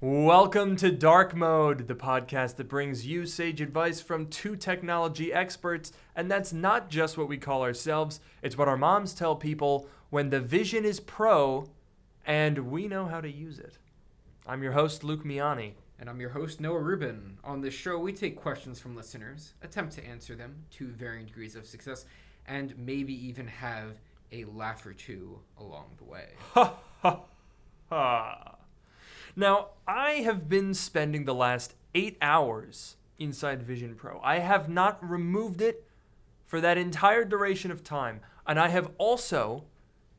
Welcome to Dark Mode, the podcast that brings you sage advice from two technology experts. And that's not just what we call ourselves, it's what our moms tell people when the vision is pro and we know how to use it. I'm your host, Luke Miani. And I'm your host, Noah Rubin. On this show, we take questions from listeners, attempt to answer them to varying degrees of success, and maybe even have a laugh or two along the way. Ha ha ha. Now, I have been spending the last eight hours inside Vision Pro. I have not removed it for that entire duration of time. And I have also,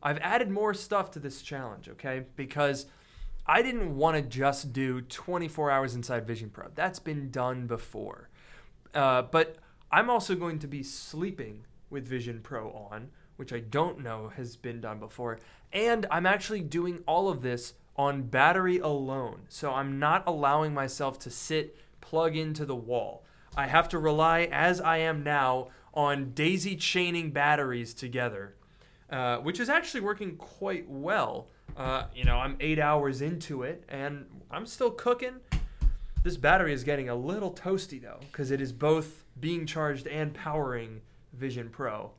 I've added more stuff to this challenge, okay? Because I didn't want to just do 24 hours inside Vision Pro. That's been done before. Uh, but I'm also going to be sleeping with Vision Pro on, which I don't know has been done before. And I'm actually doing all of this on battery alone. So I'm not allowing myself to sit, plug into the wall. I have to rely, as I am now, on daisy chaining batteries together, uh, which is actually working quite well. Uh, you know, I'm eight hours into it and I'm still cooking. This battery is getting a little toasty though, because it is both being charged and powering Vision Pro.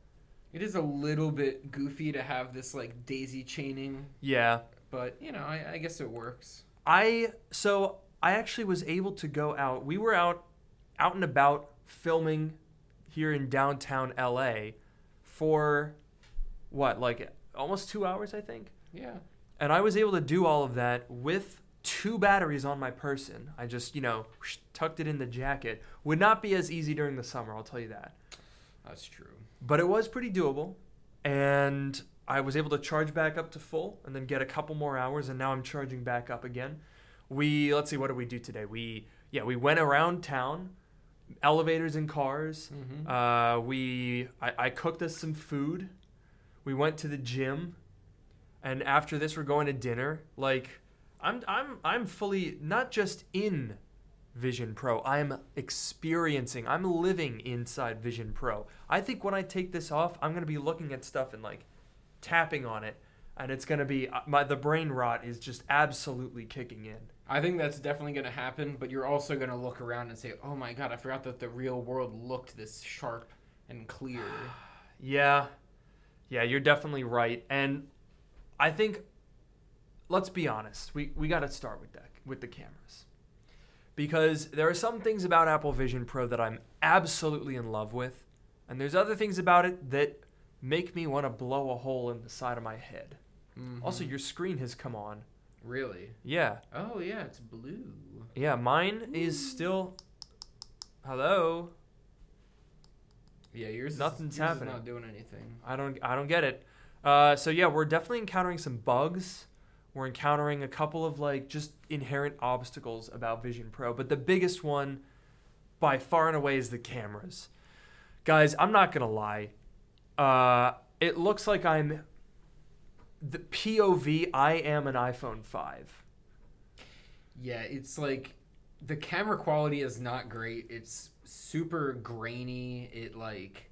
It is a little bit goofy to have this like daisy chaining, Yeah, but you know, I, I guess it works. I so I actually was able to go out. We were out out and about filming here in downtown LA for what, like almost 2 hours I think. Yeah. And I was able to do all of that with two batteries on my person. I just, you know, tucked it in the jacket. Would not be as easy during the summer, I'll tell you that. That's true. But it was pretty doable. And I was able to charge back up to full and then get a couple more hours and now I'm charging back up again. We let's see what did we do today? We yeah, we went around town, elevators and cars. Mm-hmm. Uh, we I, I cooked us some food. We went to the gym. And after this we're going to dinner. Like I'm I'm I'm fully not just in Vision Pro. I'm experiencing, I'm living inside Vision Pro. I think when I take this off, I'm going to be looking at stuff and like tapping on it and it's going to be uh, my the brain rot is just absolutely kicking in. I think that's definitely going to happen, but you're also going to look around and say, "Oh my god, I forgot that the real world looked this sharp and clear." Yeah. Yeah, you're definitely right. And I think let's be honest. We we got to start with that with the cameras. Because there are some things about Apple Vision Pro that I'm absolutely in love with, and there's other things about it that make me want to blow a hole in the side of my head. Mhm. Also, your screen has come on. really? Yeah. Oh yeah, it's blue. Yeah, mine is still Hello. Yeah, yours. Nothing's is, yours happening. Is not doing anything. I don't I don't get it. Uh, so yeah, we're definitely encountering some bugs. We're encountering a couple of like just inherent obstacles about Vision Pro, but the biggest one by far and away is the cameras. Guys, I'm not gonna lie. Uh, it looks like I'm the POV. I am an iPhone five. Yeah, it's like the camera quality is not great. It's super grainy. It like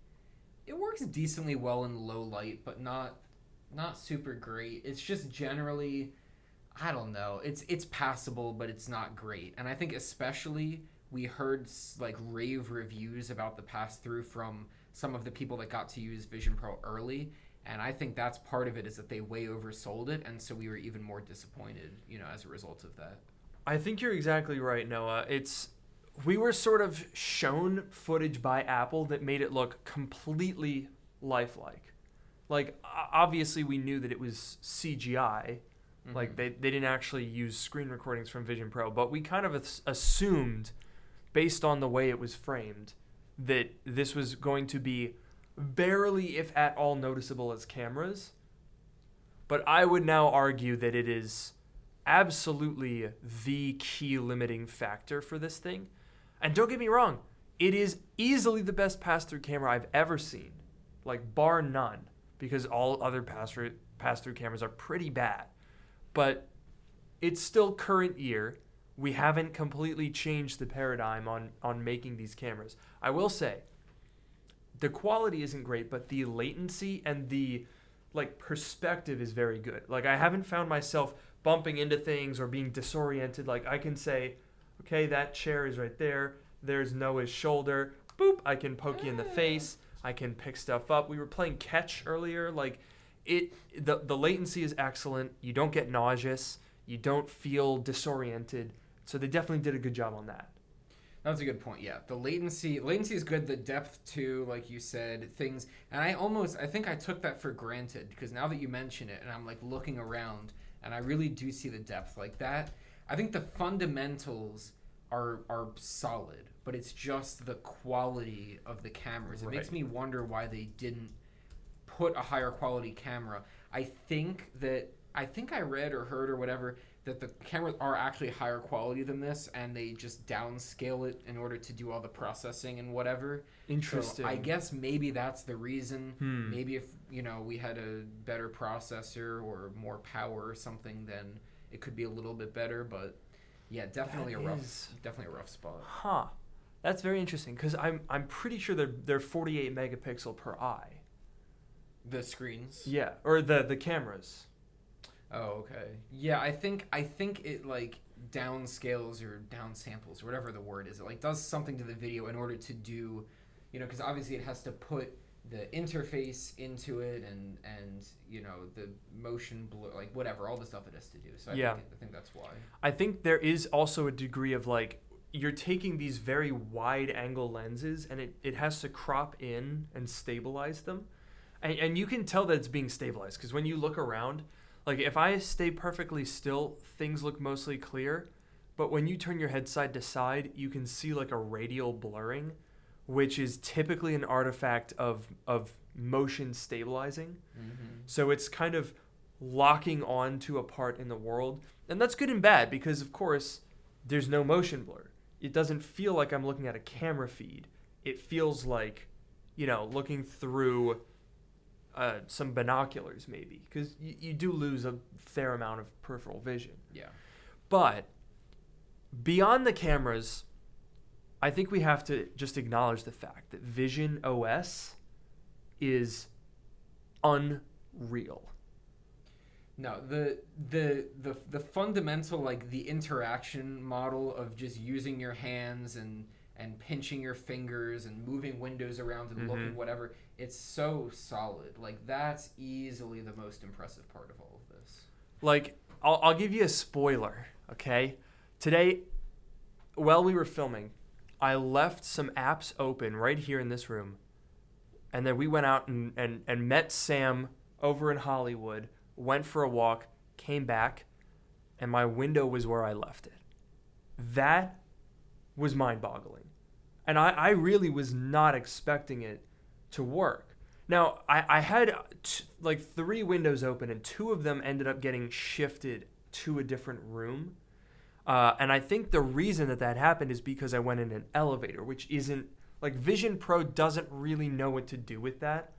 it works decently well in low light, but not not super great. It's just generally I don't know. It's it's passable, but it's not great. And I think especially we heard like rave reviews about the pass through from some of the people that got to use Vision Pro early. And I think that's part of it is that they way oversold it, and so we were even more disappointed, you know, as a result of that. I think you're exactly right, Noah. It's we were sort of shown footage by Apple that made it look completely lifelike. Like obviously we knew that it was CGI. Like Mhm. they, they didn't actually use screen recordings from Vision Pro, but we kind of assumed based on the way it was framed that this was going to be barely if at all noticeable as cameras. But I would now argue that it is absolutely the key limiting factor for this thing. And don't get me wrong, it is easily the best pass through camera I've ever seen, like bar none, because all other pass through cameras are pretty bad. But it's still current year. We haven't completely changed the paradigm on on making these cameras. I will say, the quality isn't great, but the latency and the like perspective is very good. Like I haven't found myself bumping into things or being disoriented. Like I can say, okay, that chair is right there. There's Noah's shoulder. Boop, I can poke you in the ah. face. I can pick stuff up. We were playing catch earlier. Like it the the latency is excellent. You don't get nauseous. You don't feel disoriented. So they definitely did a good job on that. That's a good point. Yeah, the latency latency is good. The depth too, like you said, things. And I almost I think I took that for granted because now that you mention it, and I'm like looking around, and I really do see the depth like that. I think the fundamentals are are solid, but it's just the quality of the cameras. It Right. makes me wonder why they didn't put a higher quality camera. I think that I think I read or heard or whatever that the cameras are actually higher quality than this, and they just downscale it in order to do all the processing and whatever. Interesting. So I guess maybe that's the reason. Hmm. Maybe if you know we had a better processor or more power or something, then it could be a little bit better. But yeah, definitely That a rough, is- definitely a rough spot. Huh. That's very interesting because I'm I'm pretty sure they're they're 48 megapixel per eye. The screens. Yeah, or the the cameras. Oh, okay. Yeah, I think I think it like downscales or downsamples, or whatever the word is. It like does something to the video in order to do, you know, because obviously it has to put the interface into it and and you know the motion blur, like whatever, all the stuff it has to do. So I Yeah. think, I think that's why. I think there is also a degree of like you're taking these very wide angle lenses and it, it has to crop in and stabilize them. And, and you can tell that it's being stabilized because when you look around, like if I stay perfectly still, things look mostly clear. But when you turn your head side to side, you can see like a radial blurring, which is typically an artifact of, of motion stabilizing. Mm-hmm. So it's kind of locking on to a part in the world. And that's good and bad because, of course, there's no motion blur. It doesn't feel like I'm looking at a camera feed. It feels like, you know, looking through uh, some binoculars, maybe, because y- you do lose a fair amount of peripheral vision. Yeah. But beyond the cameras, I think we have to just acknowledge the fact that Vision OS is unreal. No, the the the the fundamental like the interaction model of just using your hands and and pinching your fingers and moving windows around and Mhm. looking whatever, it's so solid. Like that's easily the most impressive part of all of this. Like, I'll, I'll give you a spoiler, okay? Today, while we were filming, I left some apps open right here in this room. And then we went out and, and, and met Sam over in Hollywood, went for a walk, came back, and my window was where I left it. That was mind boggling. And I, I really was not expecting it to work. Now, I, I had t- like three windows open, and two of them ended up getting shifted to a different room. Uh, and I think the reason that that happened is because I went in an elevator, which isn't like Vision Pro doesn't really know what to do with that.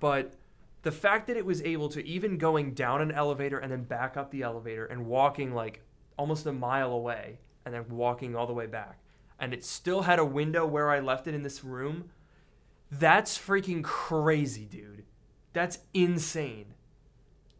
But the fact that it was able to even going down an elevator and then back up the elevator and walking like almost a mile away and then walking all the way back, and it still had a window where I left it in this room. That's freaking crazy, dude. That's insane.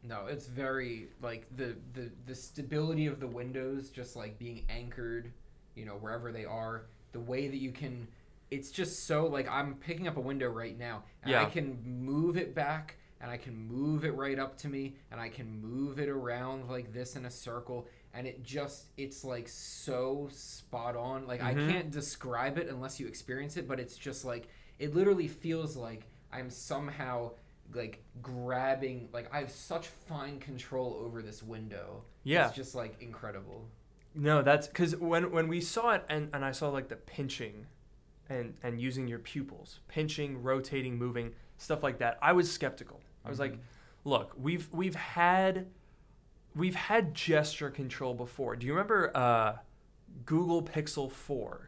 No, it's very like the the the stability of the windows just like being anchored, you know, wherever they are. The way that you can it's just so like I'm picking up a window right now and I can move it back and I can move it right up to me and I can move it around like this in a circle and it just it's like so spot on. Like I Mhm. can't describe it unless you experience it, but it's just like it literally feels like I'm somehow like grabbing like I have such fine control over this window. Yeah. It's just like incredible. No, that's because when when we saw it and, and I saw like the pinching and and using your pupils, pinching, rotating, moving, stuff like that, I was skeptical. I was like, Mhm. look, we've we've had we've had gesture control before. Do you remember uh, Google Pixel 4?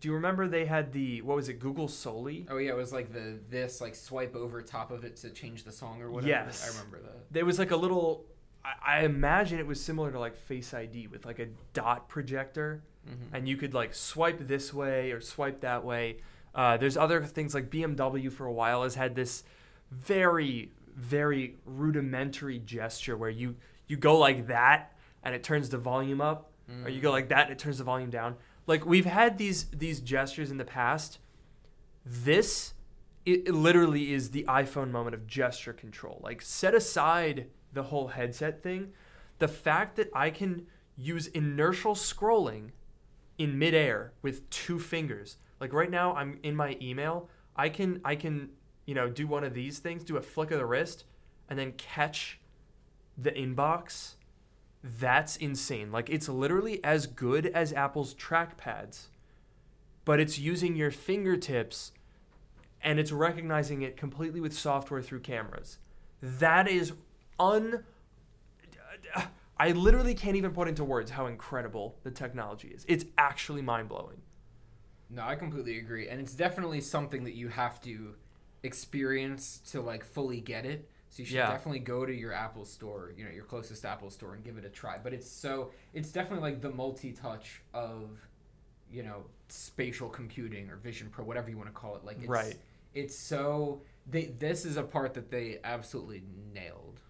Do you remember they had the what was it, Google Soli? Oh yeah, it was like the this like swipe over top of it to change the song or whatever. Yes. I remember that. There was like a little I, I imagine it was similar to like Face ID with like a dot projector. Mm-hmm. and you could like swipe this way or swipe that way. Uh, there's other things like BMW for a while has had this very very rudimentary gesture where you you go like that and it turns the volume up, or you go like that and it turns the volume down. Like we've had these these gestures in the past. This it, it literally is the iPhone moment of gesture control. Like set aside the whole headset thing, the fact that I can use inertial scrolling in midair with two fingers. Like right now I'm in my email, I can I can, you know, do one of these things, do a flick of the wrist and then catch the inbox. That's insane. Like it's literally as good as Apple's trackpads, but it's using your fingertips and it's recognizing it completely with software through cameras. That is un I literally can't even put into words how incredible the technology is. It's actually mind-blowing. No, I completely agree, and it's definitely something that you have to experience to like fully get it. So you should Yeah. definitely go to your Apple store, you know, your closest Apple store, and give it a try. But it's so it's definitely like the multi-touch of, you know, spatial computing or Vision Pro, whatever you want to call it. Like, it's, Right. It's so they. This is a part that they absolutely nailed.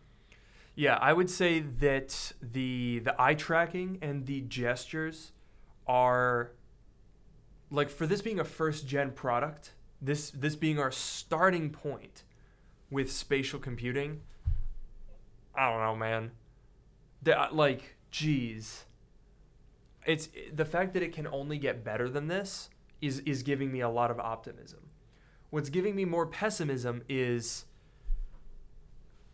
Yeah, I would say that the the eye tracking and the gestures are like for this being a first gen product, this this being our starting point with spatial computing. I don't know, man. The, like, geez, it's the fact that it can only get better than this is is giving me a lot of optimism. What's giving me more pessimism is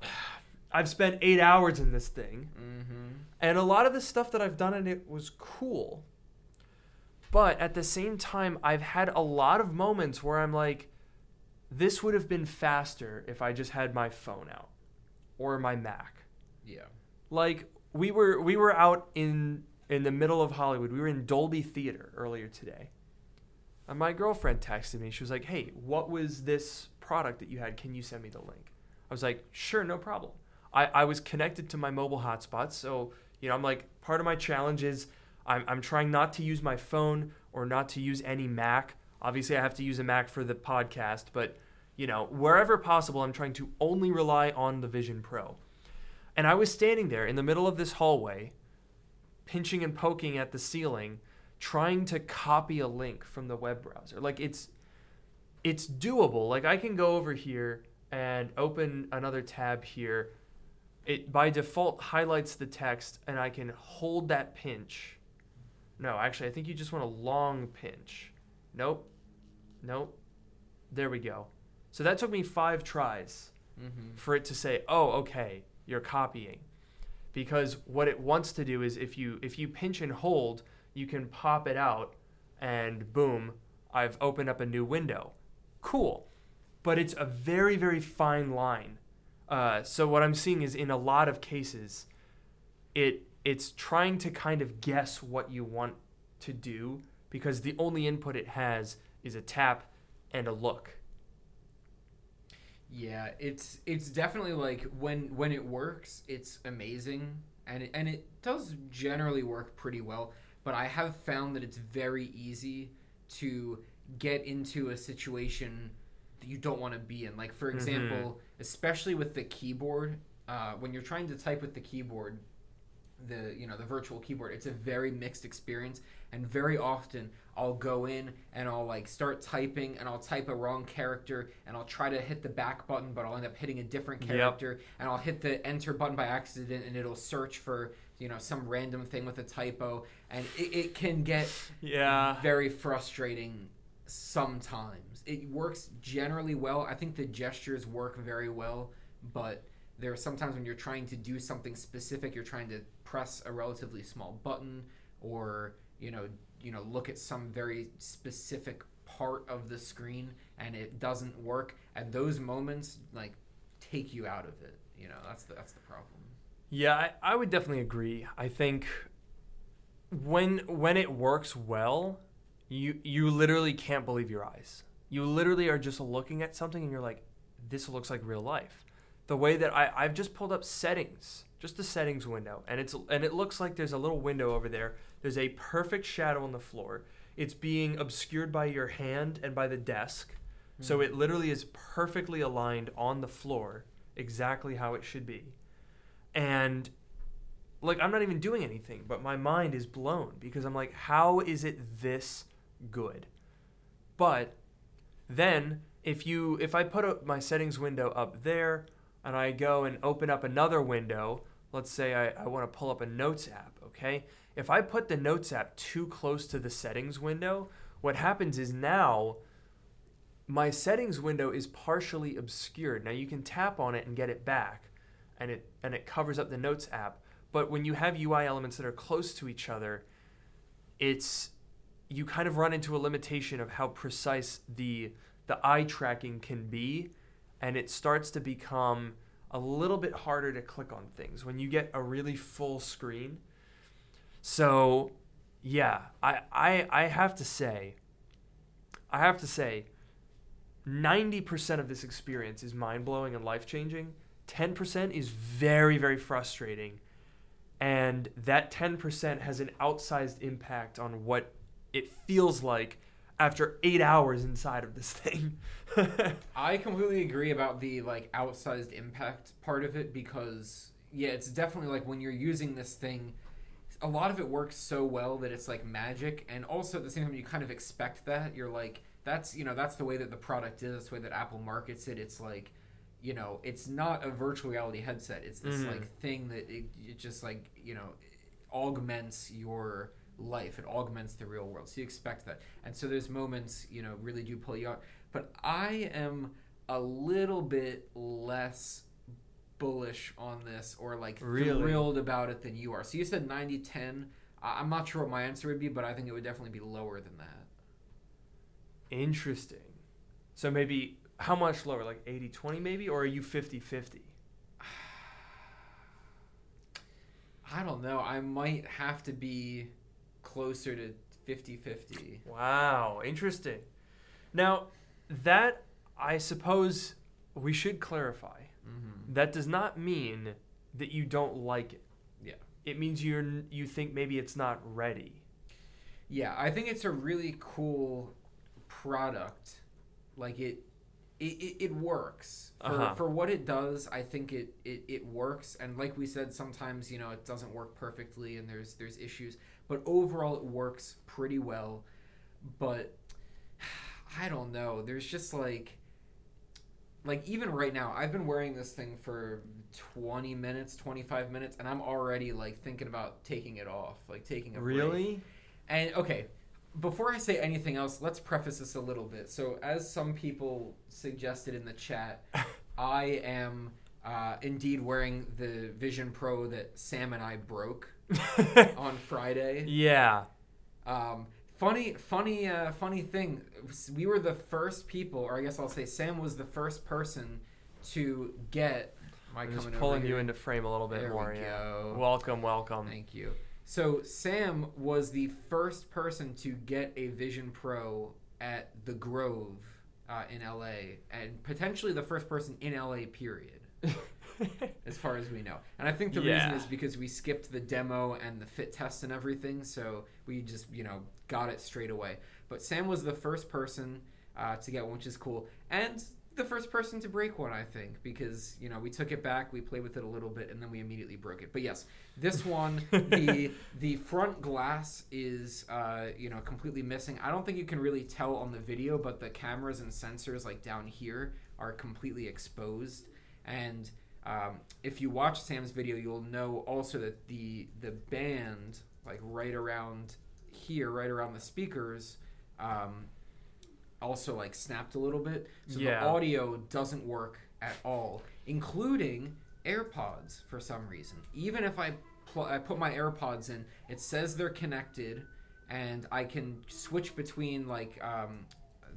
I've spent eight hours in this thing, Mm-hmm. and a lot of the stuff that I've done in it was cool. But at the same time, I've had a lot of moments where I'm like, this would have been faster if I just had my phone out or my Mac. Yeah. Like we were we were out in in the middle of Hollywood. We were in Dolby Theater earlier today. And my girlfriend texted me. She was like, "Hey, what was this product that you had? Can you send me the link?" I was like, "Sure, no problem." I, I was connected to my mobile hotspot, so you know, I'm like, part of my challenge is I'm I'm trying not to use my phone or not to use any Mac. Obviously, I have to use a Mac for the podcast, but you know, wherever possible, I'm trying to only rely on the Vision Pro. And I was standing there in the middle of this hallway, pinching and poking at the ceiling, trying to copy a link from the web browser. Like it's it's doable. Like I can go over here and open another tab here. It by default highlights the text and I can hold that pinch. No, actually I think you just want a long pinch. Nope. Nope. There we go. So that took me 5 tries Mm-hmm. for it to say, "Oh, okay, you're copying." Because what it wants to do is if you if you pinch and hold, you can pop it out and boom, I've opened up a new window. Cool. But it's a very very fine line. Uh, so what I'm seeing is in a lot of cases it it's trying to kind of guess what you want to do because the only input it has is a tap and a look. Yeah, it's it's definitely like when when it works, it's amazing, and it, and it does generally work pretty well. But I have found that it's very easy to get into a situation that you don't want to be in. Like for Mhm. example, especially with the keyboard, uh, when you're trying to type with the keyboard, the you know the virtual keyboard, it's a very mixed experience, and very often I'll go in and I'll like start typing and I'll type a wrong character and I'll try to hit the back button, but I'll end up hitting a different Yep. character and I'll hit the enter button by accident and it'll search for you know some random thing with a typo and it, it can get Yeah. very frustrating sometimes. It works generally well. I think the gestures work very well, but there are sometimes when you're trying to do something specific, you're trying to press a relatively small button or, you know, you know, look at some very specific part of the screen and it doesn't work. And those moments like take you out of it. You know, that's the, that's the problem. Yeah, I, I would definitely agree. I think when when it works well, you you literally can't believe your eyes. You literally are just looking at something and you're like, this looks like real life. The way that I, I've just pulled up settings, just the settings window, and it's and it looks like there's a little window over there. There's a perfect shadow on the floor. It's being obscured by your hand and by the desk. So hmm. it literally is perfectly aligned on the floor, exactly how it should be. And like I'm not even doing anything, but my mind is blown because I'm like, how is it this good? But then if you if I put up my settings window up there and I go and open up another window, let's say I, I want to pull up a notes app, okay? If I put the notes app too close to the settings window, what happens is now my settings window is partially obscured. Now you can tap on it and get it back and it and it covers up the notes app. But when you have UI elements that are close to each other, it's you kind of run into a limitation of how precise the the eye tracking can be and it starts to become a little bit harder to click on things when you get a really full screen. So, yeah, I I I have to say I have to say 90% of this experience is mind-blowing and life-changing. 10% is very very frustrating. And that 10% has an outsized impact on what it feels like after eight hours inside of this thing. I completely agree about the like outsized impact part of it because yeah, it's definitely like when you're using this thing, a lot of it works so well that it's like magic, and also at the same time you kind of expect that. You're like, that's you know that's the way that the product is, that's the way that Apple markets it. It's like, you know, it's not a virtual reality headset. It's this Mhm. like thing that it, it just like you know augments your life. It augments the real world. So you expect that. And so there's moments, you know, really do pull you out. But I am a little bit less bullish on this or like Really? thrilled about it than you are. So you said 90 10. I- I'm not sure what my answer would be, but I think it would definitely be lower than that. Interesting. So maybe how much lower? Like 80 20 maybe? Or are you 50 50? I don't know. I might have to be closer to 50 50. Wow, interesting. Now, that I suppose we should clarify. Mm-hmm. That does not mean that you don't like it. Yeah. It means you're you think maybe it's not ready. Yeah, I think it's a really cool product. Like it, it, it, it works for, Uh-huh. for what it does. I think it, it, it works. And like we said, sometimes you know it doesn't work perfectly, and there's there's issues. But overall, it works pretty well. But I don't know. There's just like, like even right now, I've been wearing this thing for 20 minutes, 25 minutes, and I'm already like thinking about taking it off, like taking a break. Really? And okay, before I say anything else, let's preface this a little bit. So, as some people suggested in the chat, I am uh, indeed wearing the Vision Pro that Sam and I broke on Friday. yeah. Um, funny, funny, uh, funny thing. We were the first people, or I guess I'll say Sam was the first person to get. I'm just pulling you into frame a little bit There we more. Yeah. go. Welcome, welcome. Thank you. So Sam was the first person to get a Vision Pro at the Grove uh, in LA, and potentially the first person in LA. Period, as far as we know. And I think the reason is because we skipped the demo and the fit test and everything, so we just you know got it straight away. But Sam was the first person uh, to get one, which is cool, and the first person to break one, I think, because you know we took it back, we played with it a little bit, and then we immediately broke it. But yes, this one, the the front glass is uh, you know completely missing. I don't think you can really tell on the video, but the cameras and sensors like down here are completely exposed. And um, if you watch Sam's video, you'll know also that the the band like right around here, right around the speakers. Um, also like snapped a little bit so Yeah. the audio doesn't work at all including AirPods for some reason even if I pl- I put my AirPods in it says they're connected and I can switch between like um,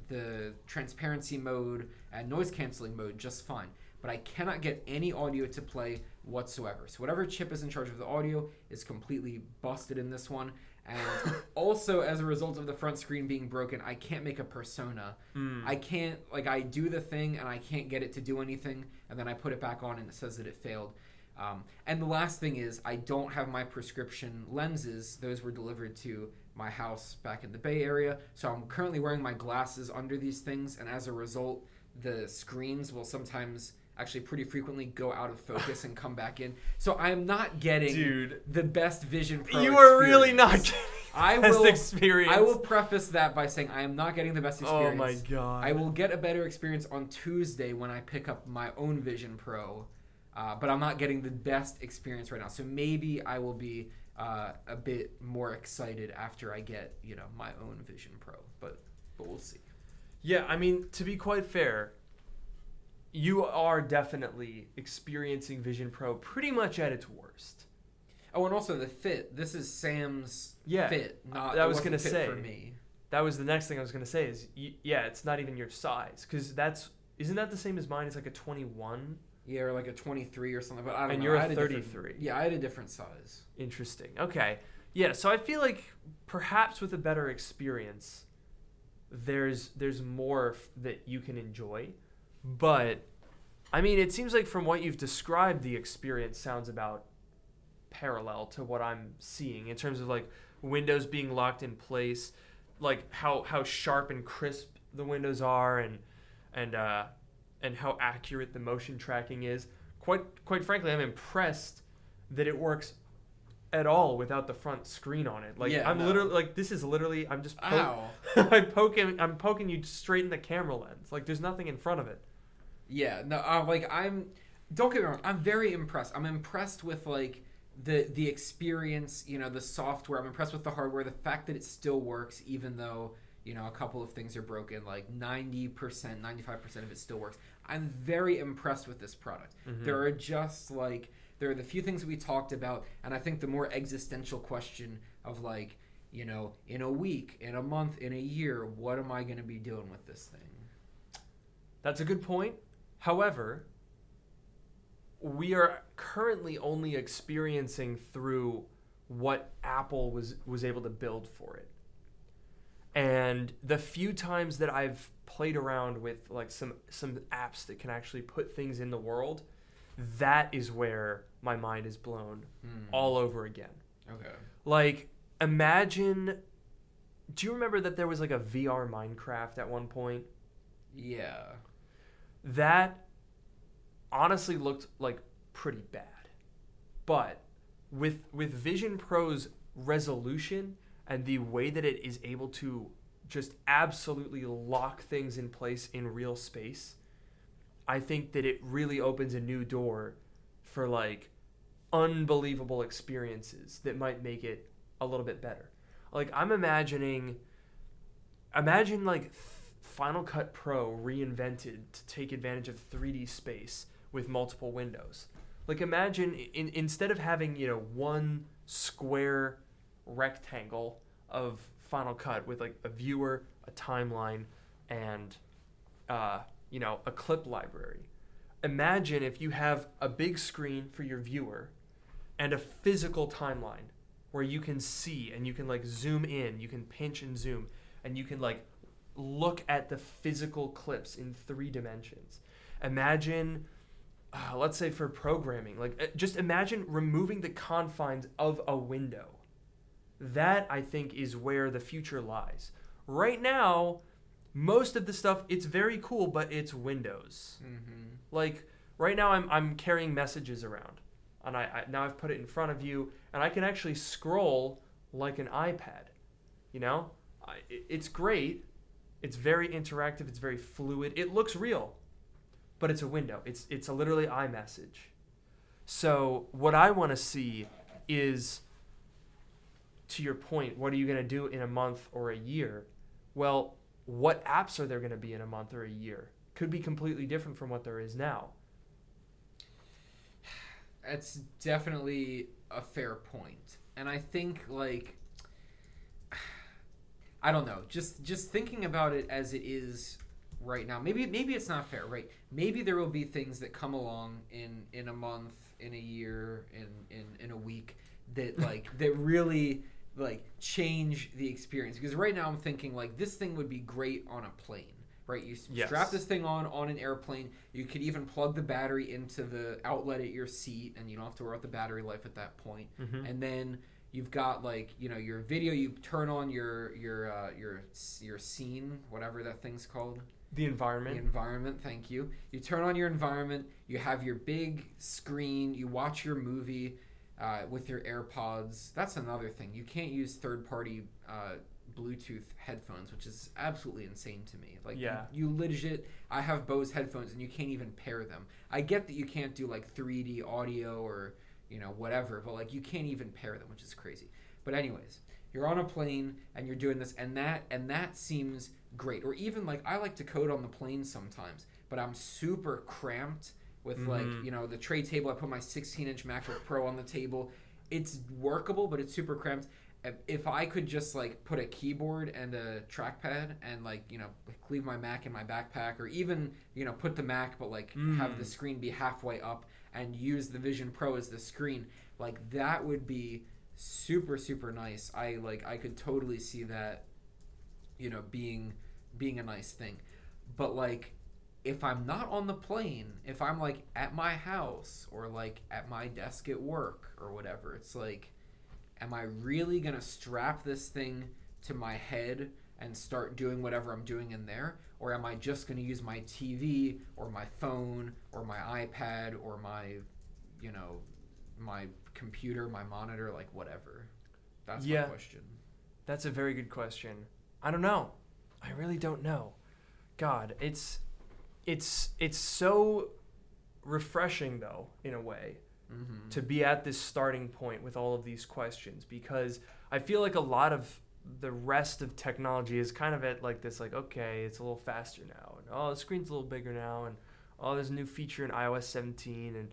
the transparency mode and noise canceling mode just fine but I cannot get any audio to play whatsoever. So whatever chip is in charge of the audio is completely busted in this one. And also as a result of the front screen being broken i can't make a persona. Mm. i can't like i do the thing and i can't get it to do anything and then i put it back on and it says that it failed. Um, and the last thing is i don't have my prescription lenses. Those were delivered to my house back in the bay area. So i'm currently wearing my glasses under these things and as a result the screens will sometimes actually pretty frequently go out of focus and come back in. So I am not getting Dude. the best Vision Pro. you are really not getting I best will experience. I will preface that by saying I am not getting the best experience. Oh my god. I will get a better experience on Tuesday when I pick up my own Vision Pro, uh, but I'm not getting the best experience right now. So maybe I will be uh, a bit more excited after I get you know my own Vision Pro, but but we'll see. Yeah, I mean, to be quite fair, you are definitely experiencing Vision Pro pretty much at its worst. Oh, and also the fit. This is Sam's Yeah, fit. Not I it was gonna say. for me. That was the next thing I was gonna say. Is y- yeah, it's not even your size because that's isn't that the same as mine? It's like a twenty-one. Yeah, or like a 23 or something. But I don't And know. you're a I had different- 33. Yeah, I had a different size. Interesting. Okay. Yeah. So I feel like perhaps with a better experience, there's there's more f- that you can enjoy, but I mean, it seems like from what you've described, the experience sounds about parallel to what I'm seeing in terms of like windows being locked in place, like how how sharp and crisp the windows are, and and uh, and how accurate the motion tracking is. Quite quite frankly, I'm impressed that it works at all without the front screen on it. Like Yeah, I'm no. literally like this is literally I'm just po- I'm poking I'm poking you straight in the camera lens. Like there's nothing in front of it. Yeah, no, uh, like I'm. Don't get me wrong. I'm very impressed. I'm impressed with like the the experience. You know, the software. I'm impressed with the hardware. The fact that it still works, even though you know a couple of things are broken. Like ninety percent, ninety five percent of it still works. I'm very impressed with this product. Mhm. There are just like there are the few things we talked about, and I think the more existential question of like you know in a week, in a month, in a year, what am I going to be doing with this thing? That's a good point. However, we are currently only experiencing through what Apple was was able to build for it. And the few times that I've played around with like some some apps that can actually put things in the world, that is where my mind is blown Hmm. all over again. Okay. Like imagine do you remember that there was like a VR Minecraft at one point? Yeah. That honestly looked like pretty bad. But with with Vision Pro's resolution and the way that it is able to just absolutely lock things in place in real space, I think that it really opens a new door for like unbelievable experiences that might make it a little bit better. Like I'm imagining imagine like Final Cut Pro reinvented to take advantage of 3D space with multiple windows. Like imagine in, instead of having, you know, one square rectangle of Final Cut with like a viewer, a timeline, and uh, you know, a clip library. Imagine if you have a big screen for your viewer and a physical timeline where you can see and you can like zoom in, you can pinch and zoom, and you can like look at the physical clips in three dimensions. Imagine, uh, let's say for programming, like uh, just imagine removing the confines of a window. That I think is where the future lies. Right now, most of the stuff it's very cool, but it's Windows. Mm-hmm. Like right now, I'm I'm carrying messages around, and I, I now I've put it in front of you, and I can actually scroll like an iPad. You know, I, it's great. It's very interactive. It's very fluid. It looks real, but it's a window. It's it's a literally iMessage. So what I want to see is, to your point, what are you going to do in a month or a year? Well, what apps are there going to be in a month or a year? Could be completely different from what there is now. That's definitely a fair point, and I think like I don't know, just just thinking about it as it is right now. Maybe maybe it's not fair, right? Maybe there will be things that come along in in a month, in a year, in in in a week that like that really like change the experience. Because right now I'm thinking like this thing would be great on a plane. Right, you Yes. strap this thing on on an airplane. You could even plug the battery into the outlet at your seat, and you don't have to worry about the battery life at that point Mm-hmm. and then you've got like you know your video you turn on your your uh, your your scene whatever that thing's called The environment. The environment. thank you. You turn on your environment, you have your big screen, you watch your movie uh, with your AirPods. That's another thing. You can't use third party uh, Bluetooth headphones, which is absolutely insane to me. Like, Yeah. you, you legit, I have Bose headphones and you can't even pair them. I get that you can't do like 3D audio or, you know, whatever, but like you can't even pair them, which is crazy. But, anyways, you're on a plane and you're doing this and that and that seems great or even like i like to code on the plane sometimes but i'm super cramped with like Mhm. you know the tray table i put my 16 inch macbook pro on the table it's workable but it's super cramped If- i could just like put a keyboard and a trackpad and like you know leave my mac in my backpack or even you know put the mac but like have the Mm. screen be halfway up and use the vision pro as the screen like that would be super super nice. I like i could totally see that you know being being a nice thing. But like if i'm not on the plane if i'm like at my house or like at my desk at work or whatever it's like am i really going to strap this thing to my head and start doing whatever i'm doing in there or am i just going to use my tv or my phone or my ipad or my you know my computer my monitor like whatever that's Yeah. my question That's a very good question. I don't know. I really don't know. God, it's it's it's so refreshing though in a way mm-hmm. to be at this starting point with all of these questions because I feel like a lot of the rest of technology is kind of at like this like okay, it's a little faster now and oh, the screen's a little bigger now and oh, there's a new feature in iOS 17 and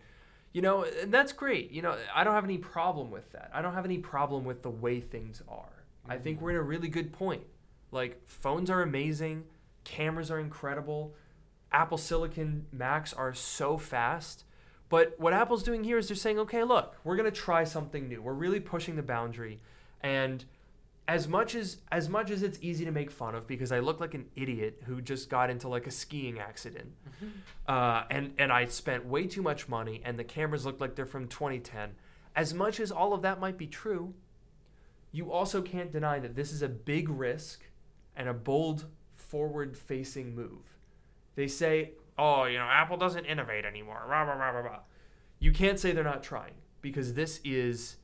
you know, and that's great. You know, I don't have any problem with that. I don't have any problem with the way things are. I think we're in a really good point. Like phones are amazing, cameras are incredible, Apple Silicon Macs are so fast. But what Apple's doing here is they're saying, okay, look, we're gonna try something new. We're really pushing the boundary, and as much as as much as it's easy to make fun of because I look like an idiot who just got into like a skiing accident, uh, and and I spent way too much money, and the cameras look like they're from 2010. As much as all of that might be true, you also can't deny that this is a big risk and a bold forward-facing move. They say, "Oh, you know, Apple doesn't innovate anymore." Rah, rah, rah, rah, rah. You can't say they're not trying because this is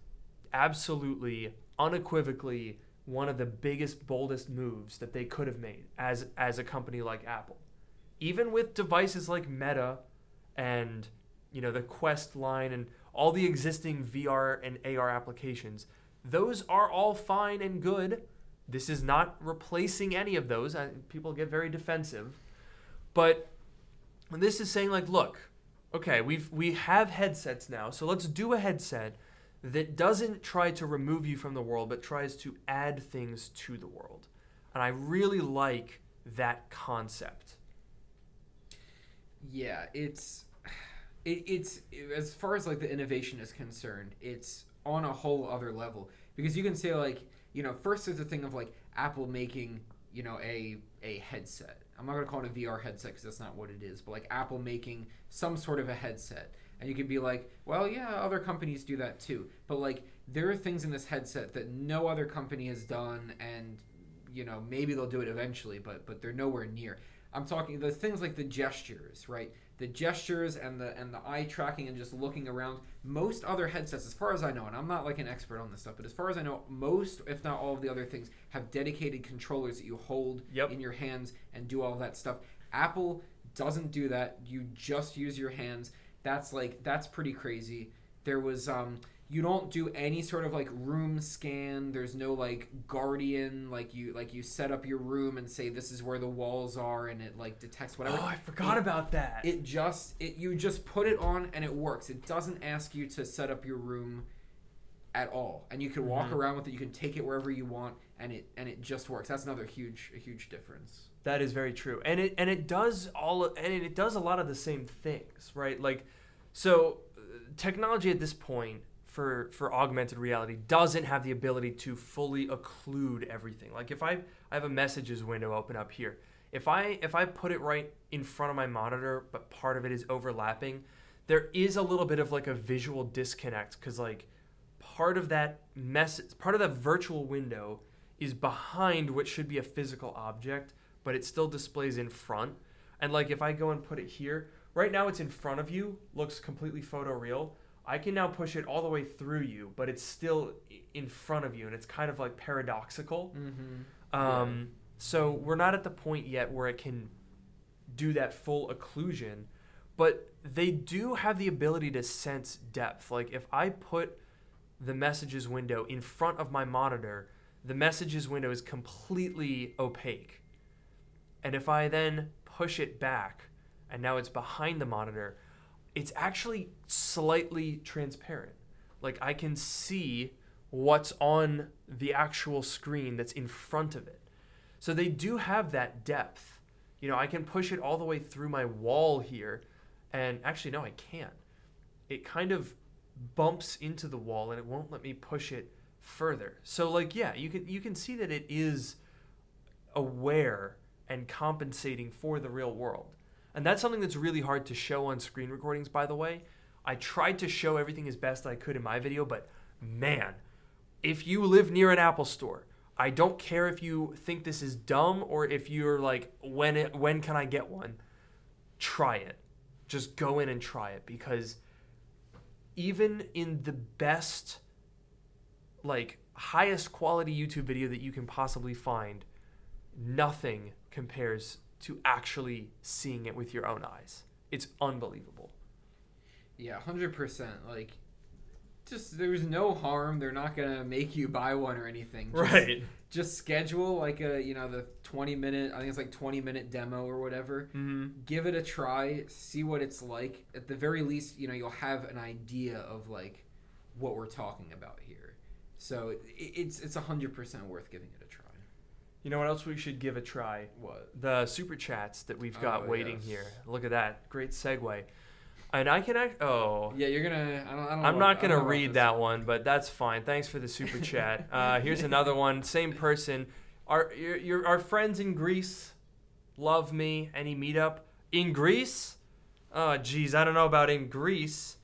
absolutely, unequivocally one of the biggest, boldest moves that they could have made as as a company like Apple. Even with devices like Meta and you know the Quest line and all the existing VR and AR applications, those are all fine and good. This is not replacing any of those. I, people get very defensive, but this is saying like, look, okay, we've we have headsets now, so let's do a headset that doesn't try to remove you from the world, but tries to add things to the world. And I really like that concept. Yeah, it's it, it's as far as like the innovation is concerned, it's on a whole other level because you can say like you know first there's the thing of like Apple making you know a a headset. I'm not gonna call it a VR headset because that's not what it is, but like Apple making some sort of a headset, and you could be like, well, yeah, other companies do that too, but like there are things in this headset that no other company has done, and you know maybe they'll do it eventually, but but they're nowhere near. I'm talking the things like the gestures, right? The gestures and the and the eye tracking and just looking around. Most other headsets, as far as I know, and I'm not like an expert on this stuff, but as far as I know, most, if not all of the other things, have dedicated controllers that you hold Yep. in your hands and do all that stuff. Apple doesn't do that. You just use your hands. That's like that's pretty crazy. There was um you don't do any sort of like room scan. There's no like guardian like you like you set up your room and say this is where the walls are and it like detects whatever. Oh, I forgot It- about that. It just it you just put it on and it works. It doesn't ask you to set up your room at all. And you can walk Mhm. around with it. You can take it wherever you want and it and it just works. That's another huge a huge difference. That is very true, and it and it does all and it does a lot of the same things, right? Like, so uh, technology at this point for for augmented reality doesn't have the ability to fully occlude everything. Like, if I I have a messages window open up here, if I if I put it right in front of my monitor, but part of it is overlapping, there is a little bit of like a visual disconnect because like part of that mess part of that virtual window is behind what should be a physical object but it still displays in front. And like if I go and put it here, right now it's in front of you, looks completely photoreal. I can now push it all the way through you, but it's still in front of you, and it's kind of like paradoxical. Mm-hmm. Um, So we're not at the point yet where it can do that full occlusion, but they do have the ability to sense depth. Like if I put the messages window in front of my monitor, the messages window is completely opaque. And if I then push it back and now it's behind the monitor, it's actually slightly transparent. Like I can see what's on the actual screen that's in front of it. So they do have that depth. You know, I can push it all the way through my wall here. And actually, no, I can't. It kind of bumps into the wall and it won't let me push it further. So like yeah, you can you can see that it is aware and compensating for the real world. And that's something that's really hard to show on screen recordings by the way. I tried to show everything as best I could in my video, but man, if you live near an Apple store, I don't care if you think this is dumb or if you're like when it, when can I get one? Try it. Just go in and try it because even in the best like highest quality YouTube video that you can possibly find, nothing compares to actually seeing it with your own eyes. It's unbelievable. Yeah, hundred percent. Like, just there's no harm. They're not gonna make you buy one or anything. Just, Just schedule like a you know the twenty minute. I think it's like twenty minute demo or whatever. Mm-hmm. Give it a try. See what it's like. At the very least, you know you'll have an idea of like what we're talking about here. So it, it's it's hundred percent worth giving it. You know what else we should give a try? What? The super chats that we've got Oh, waiting yes. here. Look at that. Great segue. And I can act. Oh. Yeah, you're gonna. I don't. I don't I'm not gonna read that one, but that's fine. Thanks for the super chat. Uh, here's another one. Same person. Our your, your our friends in Greece love me. Any meetup in Greece? Oh, geez, I don't know about in Greece.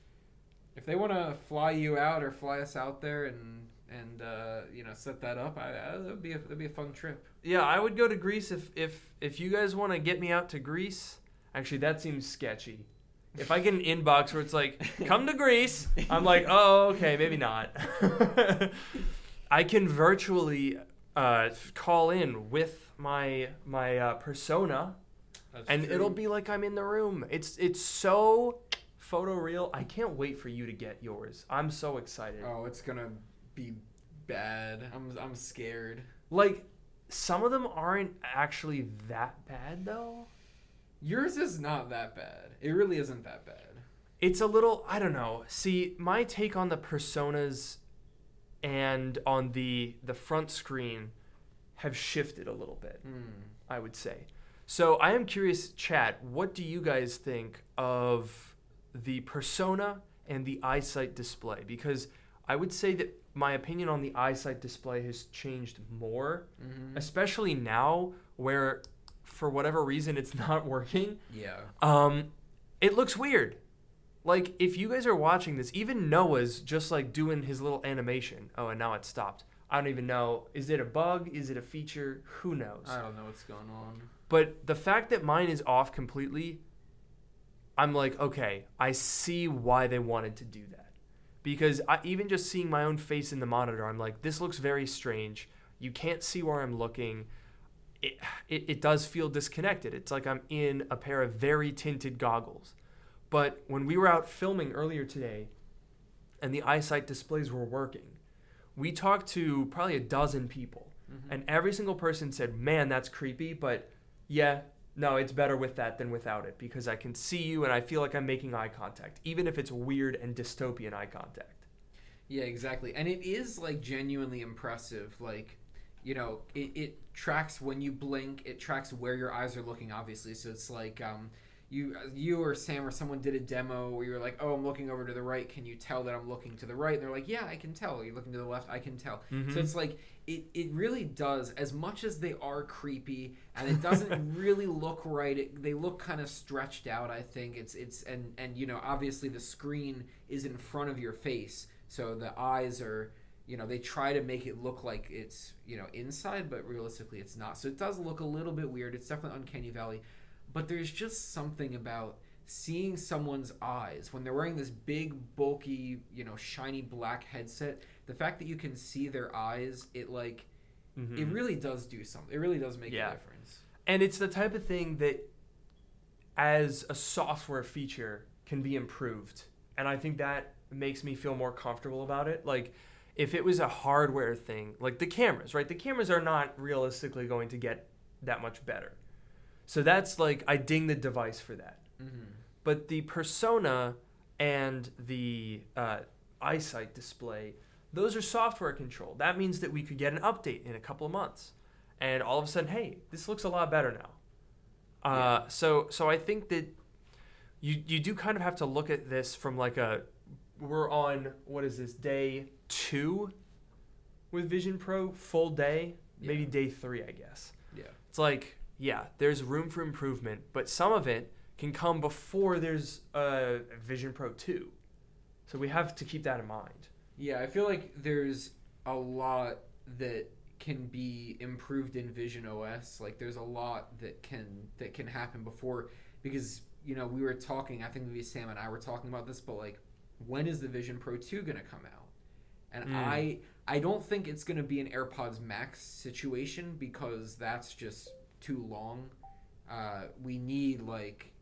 If they want to fly you out or fly us out there and and uh, you know set that up, I, I, that'd be a, that'd be a fun trip. Yeah, I would go to Greece if if if you guys want to get me out to Greece. Actually, that seems sketchy. If I get an inbox where it's like, "Come to Greece," I'm like, "Oh, okay, maybe not." I can virtually uh, call in with my my uh, persona, That's and true. it'll be like I'm in the room. It's it's so photo real. I can't wait for you to get yours. I'm so excited. Oh, it's gonna be bad. I'm I'm scared. Like some of them aren't actually that bad though. Yours is not that bad. It really isn't that bad. It's a little I don't know. See, my take on the personas and on the the front screen have shifted a little bit, Hmm. I would say. So, I am curious chat, what do you guys think of the persona and the eyesight display because I would say that my opinion on the eyesight display has changed more, Mm-hmm. especially now where for whatever reason it's not working. Yeah. Um, it looks weird. Like if you guys are watching this, even Noah's just like doing his little animation. Oh, and now it stopped. I don't even know. Is it a bug? Is it a feature? Who knows? I don't know what's going on. But the fact that mine is off completely, I'm like, okay, I see why they wanted to do that. Because I, even just seeing my own face in the monitor, I'm like, this looks very strange. You can't see where I'm looking. It, it, it does feel disconnected. It's like I'm in a pair of very tinted goggles. But when we were out filming earlier today and the eyesight displays were working, we talked to probably a dozen people. Mm-hmm. And every single person said, man, that's creepy, but yeah, no, it's better with that than without it because I can see you and I feel like I'm making eye contact, even if it's weird and dystopian eye contact. Yeah, exactly. And it is like genuinely impressive. Like, you know, it, it tracks when you blink. It tracks where your eyes are looking. Obviously, so it's like um, you, you or Sam or someone did a demo where you're like, "Oh, I'm looking over to the right. Can you tell that I'm looking to the right?" And they're like, "Yeah, I can tell." You're looking to the left. I can tell. Mhm. So it's like it, it really does. As much as they are creepy and it doesn't really look right, it, they look kind of stretched out. I think it's it's and and you know obviously the screen is in front of your face, so the eyes are you know they try to make it look like it's you know inside, but realistically it's not. So it does look a little bit weird. It's definitely uncanny valley, but there's just something about seeing someone's eyes when they're wearing this big bulky you know shiny black headset the fact that you can see their eyes it like Mhm. it really does do something it really does make Yeah. a difference And it's the type of thing that, as a software feature, can be improved. And I think that makes me feel more comfortable about it. Like, if it was a hardware thing, like the cameras, right? The cameras are not realistically going to get that much better. So that's like, I ding the device for that. mm-hmm. But the persona and the uh, eyesight display, those are software controlled. That means that we could get an update in a couple of months, and all of a sudden, hey, this looks a lot better now. Uh, so, so I think that you you do kind of have to look at this from like a we're on what is this day two with Vision Pro full day, maybe day three, I guess. yeah It's like, yeah, there's room for improvement, but some of it can come before there's a Vision Pro 2. So we have to keep that in mind. Yeah, I feel like there's a lot that can be improved in Vision OS. Like there's a lot that can that can happen before because you know we were talking. I think maybe Sam and I were talking about this, but like when is the Vision Pro two gonna come out? And Mm. I I don't think it's gonna be an AirPods Max situation because that's just too long. Uh, we need like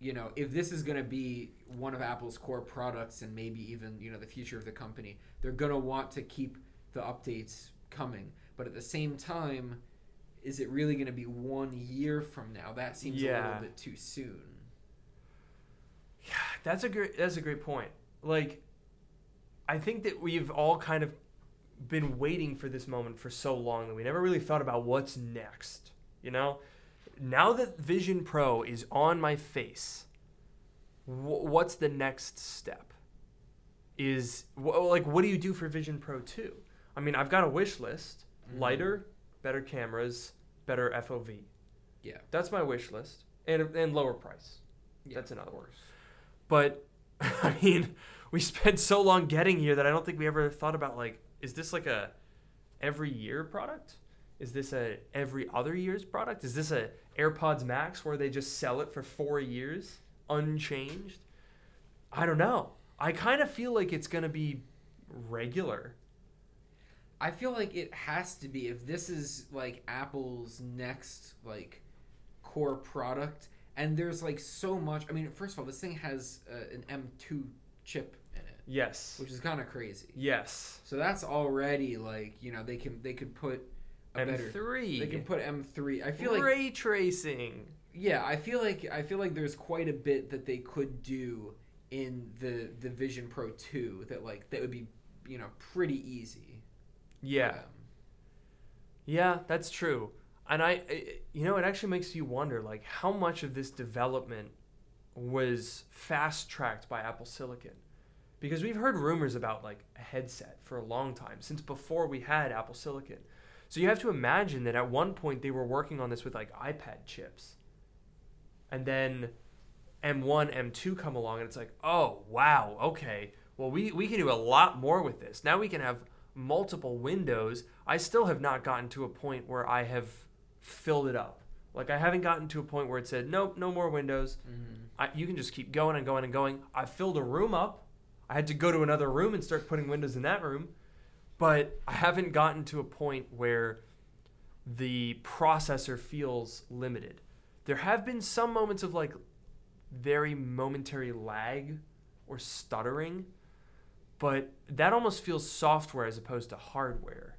you know, if this is going to be one of Apple's core products and maybe even, you know, the future of the company, they're going to want to keep the updates coming. But at the same time, is it really going to be one year from now? That seems a little bit too soon. Yeah, that's a great that's a great point. Like I think that we've all kind of been waiting for this moment for so long that we never really thought about what's next, you know? Now that Vision Pro is on my face, wh- what's the next step? Is wh- like what do you do for Vision Pro 2? I mean, I've got a wish list. Mhm. Lighter, better cameras, better FOV. Yeah. That's my wish list. And and lower price. Yeah, That's another one. But I mean, we spent so long getting here that I don't think we ever thought about like, is this like a every year product? Is this a every other year's product? Is this a AirPods Max where they just sell it for four years unchanged? I don't know. I kind of feel like it's gonna be regular. I feel like it has to be if this is like Apple's next like core product and there's like so much I mean first of all this thing has uh, an M2 chip in it Yes. which is kind of crazy. Yes. So that's already like, you know, they can they could put a better M3. they can put M3. I feel like ray tracing. yeah, I feel like I feel like there's quite a bit that they could do in the the Vision Pro 2 that like that would be, you know, pretty easy. Yeah. Um, yeah, that's true. And I, I- you know, it actually makes you wonder, like, how much of this development was fast tracked by Apple Silicon? Because we've heard rumors about like a headset for a long time, since before we had Apple Silicon. So you have to imagine that at one point they were working on this with like iPad chips. And then M1, M2 come along, and it's like, oh, wow, okay. Well, we, we can do a lot more with this. Now we can have multiple windows. I still have not gotten to a point where I have filled it up. Like, I haven't gotten to a point where it said, nope, no more windows. Mhm. I, you can just keep going and going and going. I filled a room up. I had to go to another room and start putting windows in that room. But I haven't gotten to a point where the processor feels limited. There have been some moments of like very momentary lag or stuttering, but that almost feels software as opposed to hardware.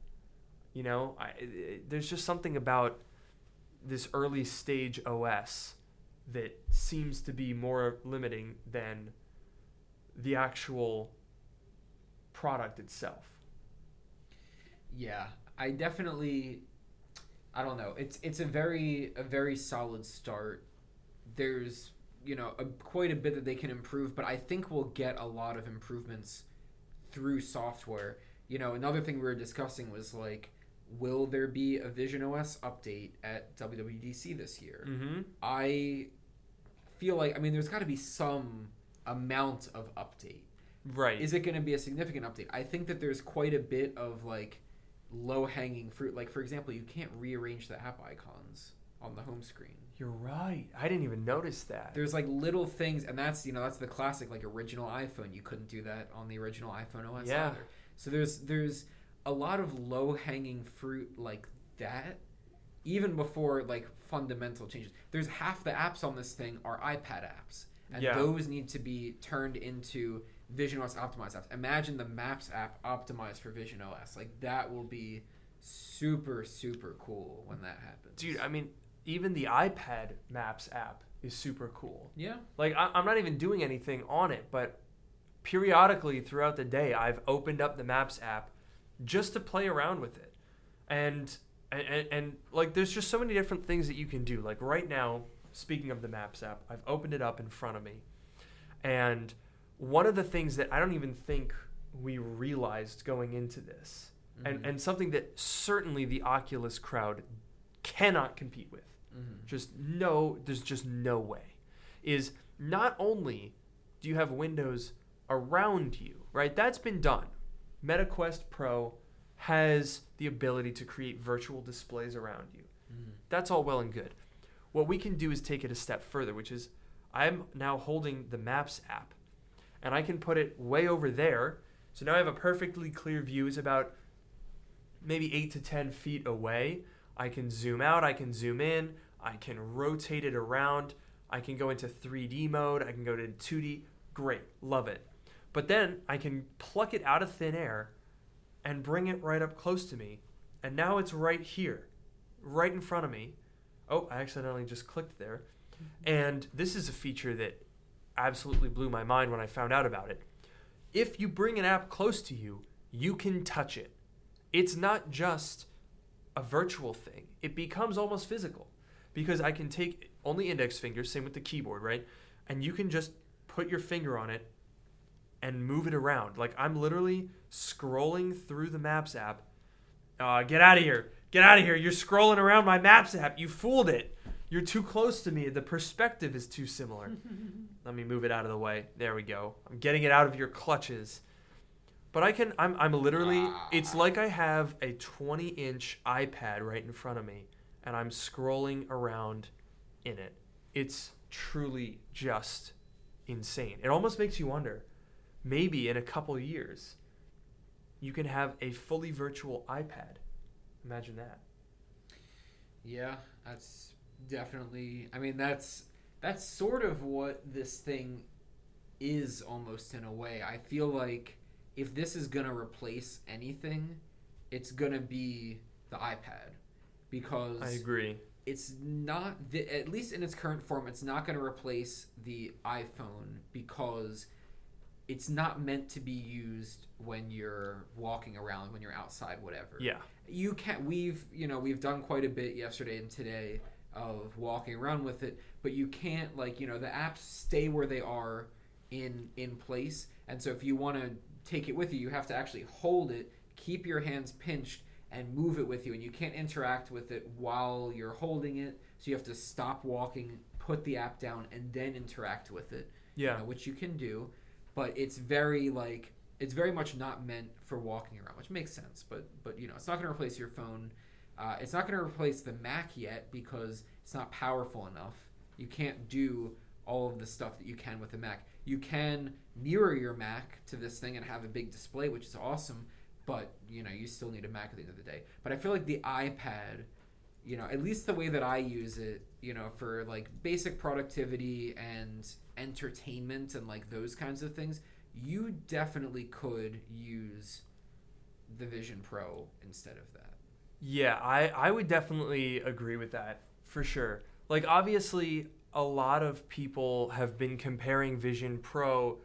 You know, I, I- there's just something about this early stage OS that seems to be more limiting than the actual product itself. Yeah, I definitely I don't know. It's it's a very a very solid start. There's, you know, a, quite a bit that they can improve, but I think we'll get a lot of improvements through software. You know, another thing we were discussing was like will there be a Vision OS update at WWDC this year? Mm-hmm. I feel like I mean there's got to be some amount of update. Right. Is it going to be a significant update? I think that there's quite a bit of like low hanging fruit. Like for example, you can't rearrange the app icons on the home screen. You're right. I didn't even notice that. There's like little things, and that's you know that's the classic like original iPhone. You couldn't do that on the original iPhone OS Yeah. either. So there's there's a lot of low hanging fruit like that, even before like fundamental changes. There's half the apps on this thing are iPad apps, and Yeah. those need to be turned into Vision OS optimized apps. Imagine the Maps app optimized for Vision OS. Like that will be super super cool when that happens. Dude, I mean, even the iPad Maps app is super cool. yeah. Like, I, I'm not even doing anything on it, but periodically throughout the day, I've opened up the Maps app just to play around with it. And, and, and, and like, there's just so many different things that you can do. Like, right now, speaking of the Maps app, I've opened it up in front of me. And one of the things that I don't even think we realized going into this, and, Mhm. and something that certainly the Oculus crowd cannot compete with, Mhm. just no there's just no way is not only do you have windows around you right that's been done metaquest pro has the ability to create virtual displays around you Mhm. that's all well and good what we can do is take it a step further which is i'm now holding the maps app and i can put it way over there so now i have a perfectly clear view It's about maybe 8 to 10 feet away I can zoom out, I can zoom in, I can rotate it around, I can go into 3D mode, I can go to 2D. Great, love it. But then I can pluck it out of thin air and bring it right up close to me. And now it's right here, right in front of me. Oh, I accidentally just clicked there. Mm-hmm. And this is a feature that absolutely blew my mind when I found out about it. If you bring an app close to you, you can touch it. It's not just a virtual thing. It becomes almost physical because I can take only index fingers, same with the keyboard, right? And you can just put your finger on it and move it around. Like I'm literally scrolling through the Maps app. Uh, get out of here! Get out of here! You're scrolling around my Maps app. You fooled it. You're too close to me. The perspective is too similar. Let me move it out of the way. There we go. I'm getting it out of your clutches. But I can. I'm. I'm literally. Ah. It's like I have a 20 inch iPad right in front of me, and I'm scrolling around in it. It's truly just insane. It almost makes you wonder. Maybe in a couple years, you can have a fully virtual iPad. Imagine that. Yeah, that's definitely. I mean, that's that's sort of what this thing is almost in a way. I feel like if this is gonna replace anything, it's gonna be the iPad because I agree. it's not the, at least in its current form it's not going to replace the iphone because it's not meant to be used when you're walking around when you're outside whatever Yeah. you can't. we've you know we've done quite a bit yesterday and today of walking around with it but you can't like you know the apps stay where they are in in place and so if you want to take it with you you have to actually hold it keep your hands pinched and move it with you and you can't interact with it while you're holding it so you have to stop walking put the app down and then interact with it Yeah. you know, which you can do, but it's very like it's very much not meant for walking around, which makes sense. But but you know, it's not going to replace your phone. Uh, it's not going to replace the Mac yet because it's not powerful enough. You can't do all of the stuff that you can with the Mac. You can mirror your Mac to this thing and have a big display, which is awesome. But you know, you still need a Mac at the end of the day. But I feel like the iPad you know, at least the way that I use it, you know, for like basic productivity and entertainment and like those kinds of things, you definitely could use the Vision Pro instead of that. Yeah, I, I would definitely agree with that for sure. Like, obviously, a lot of people have been comparing Vision Pro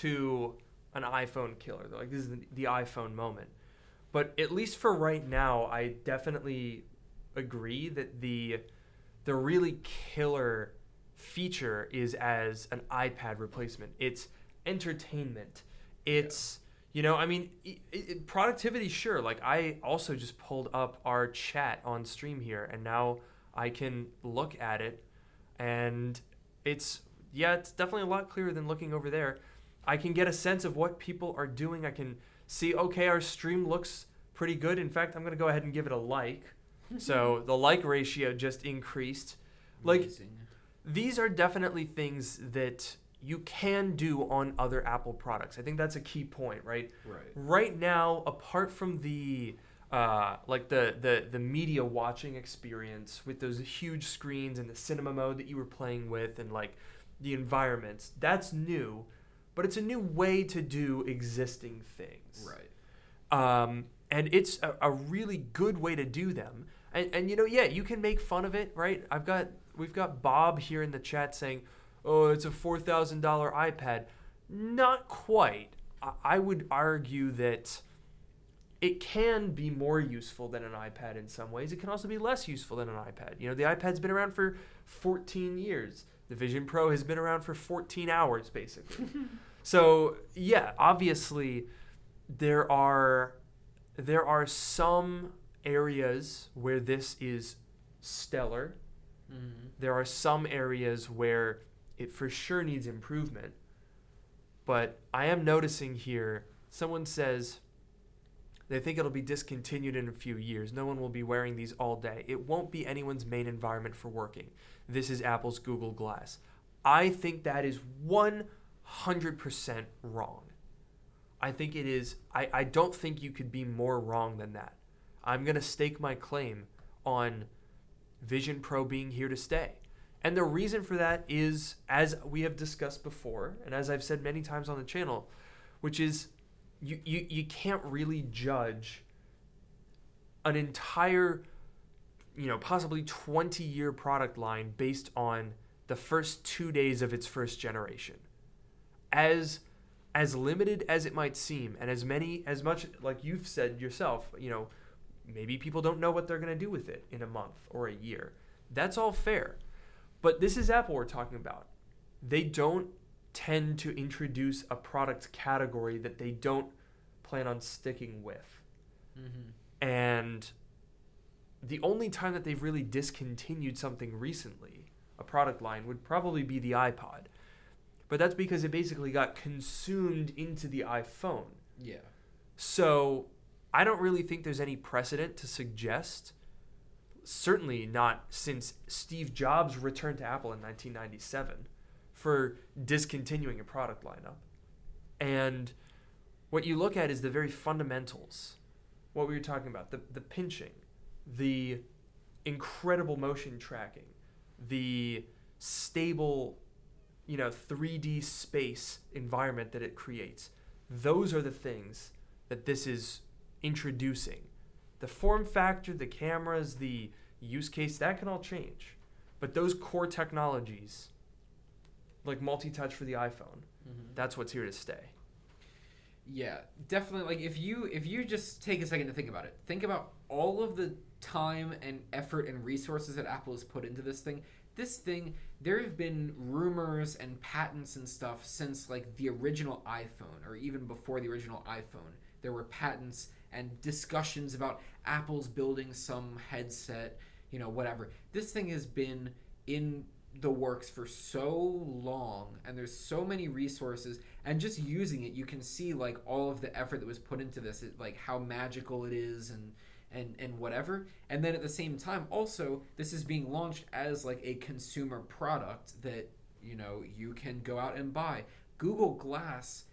to an iPhone killer. They're like, this is the, the iPhone moment. But at least for right now, I definitely agree that the the really killer feature is as an iPad replacement. It's entertainment. It's you know, I mean, i i productivity, sure. Like I also just pulled up our chat on stream here, and now I can look at it, and it's yeah, it's definitely a lot clearer than looking over there. I can get a sense of what people are doing. I can see, okay, our stream looks pretty good. In fact, I'm going to go ahead and give it a like. so the like ratio just increased. Like, these are definitely things that you can do on other Apple products. I think that's a key point, right? right. Right now, apart from the uh, like the, the the media watching experience with those huge screens and the cinema mode that you were playing with and like the environments, that's new, but it's a new way to do existing things Right. um, and it's a, a really good way to do them. And, and you know, yeah, you can make fun of it, right? I've got we've got Bob here in the chat saying, "Oh, it's a four thousand dollar iPad." Not quite. I, I would argue that it can be more useful than an iPad in some ways. It can also be less useful than an iPad. You know, the iPad's been around for 14 years. The Vision Pro has been around for 14 hours, basically. so yeah, obviously there are there are some areas where this is stellar. Mm-hmm. There are some areas where it for sure needs improvement. But I am noticing here someone says they think it'll be discontinued in a few years. No one will be wearing these all day. It won't be anyone's main environment for working. This is Apple's Google Glass. I think that is 100% wrong. I think it is, I, I don't think you could be more wrong than that. I'm going to stake my claim on Vision Pro being here to stay. And the reason for that is, as we have discussed before, and as I've said many times on the channel, which is you, you, you can't really judge an entire, you know, possibly 20 year product line based on the first two days of its first generation. As as limited as it might seem, and as many as much like you've said yourself, you know, maybe people don't know what they're to do with it in a month or a year. That's all fair. But this is Apple we're talking about. They don't tend to introduce a product category that they don't plan on sticking with. Mm-hmm. And the only time that they've really discontinued something recently, a product line, would probably be the iPod. But that's because it basically got consumed into the iPhone. Yeah. So I don't really think there's any precedent to suggest, certainly not since Steve Jobs returned to Apple in 1997, for discontinuing a product lineup. And what you look at is the very fundamentals. What we were talking about the, the pinching, the incredible motion tracking, the stable, you know, 3D space environment that it creates. Those are the things that this is introducing. The form factor, the cameras, the use case, that can all change. But those core technologies, like multi touch for the iPhone, Mm-hmm. that's what's here to stay. Yeah, definitely. Like if you if you just take a second to think about it, think about all of the time and effort and resources that Apple has put into this thing. This thing, there have been rumors and patents and stuff since like the original iPhone, or even before the original iPhone. There were patents and discussions about Apple's building some headset, you know, whatever. This thing has been in the works for so long and there's so many resources and just using it you can see like all of the effort that was put into this it, like how magical it is and and and whatever and then at the same time also this is being launched as like a consumer product that you know you can go out and buy google glass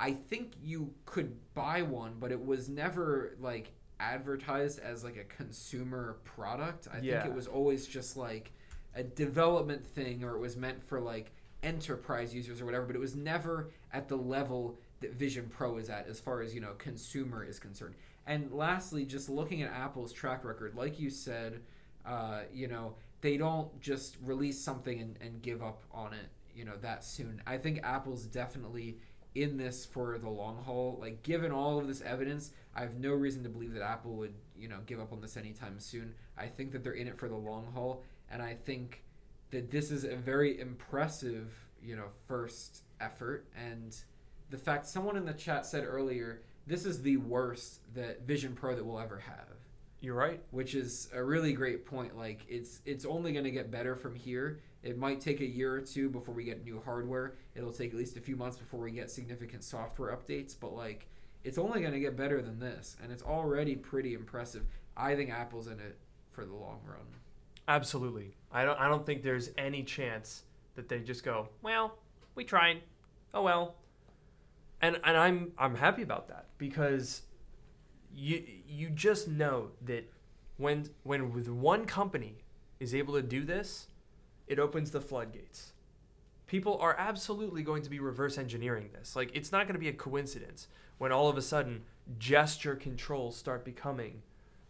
i think you could buy one but it was never like advertised as like a consumer product. I Yeah. think it was always just like a development thing or it was meant for like enterprise users or whatever but it was never at the level that vision pro is at as far as you know consumer is concerned. And lastly just looking at apple's track record like you said uh, you know they don't just release something and, and give up on it you know that soon. I think apple's definitely in this for the long haul like given all of this evidence i have no reason to believe that apple would you know give up on this anytime soon i think that they're in it for the long haul and I think that this is a very impressive, you know, first effort. And the fact someone in the chat said earlier, this is the worst that Vision Pro that we'll ever have. You're right. which is a really great point. Like it's it's only going to get better from here. It might take a year or two before we get new hardware. It'll take at least a few months before we get significant software updates. But like, it's only going to get better than this, and it's already pretty impressive. I think Apple's in it for the long run. Absolutely. I don't. I don't think there's any chance that they just go. Well, we tried. Oh well. And and I'm I'm happy about that because you you just know that when when with one company is able to do this, it opens the floodgates. People are absolutely going to be reverse engineering this. Like it's not going to be a coincidence when all of a sudden gesture controls start becoming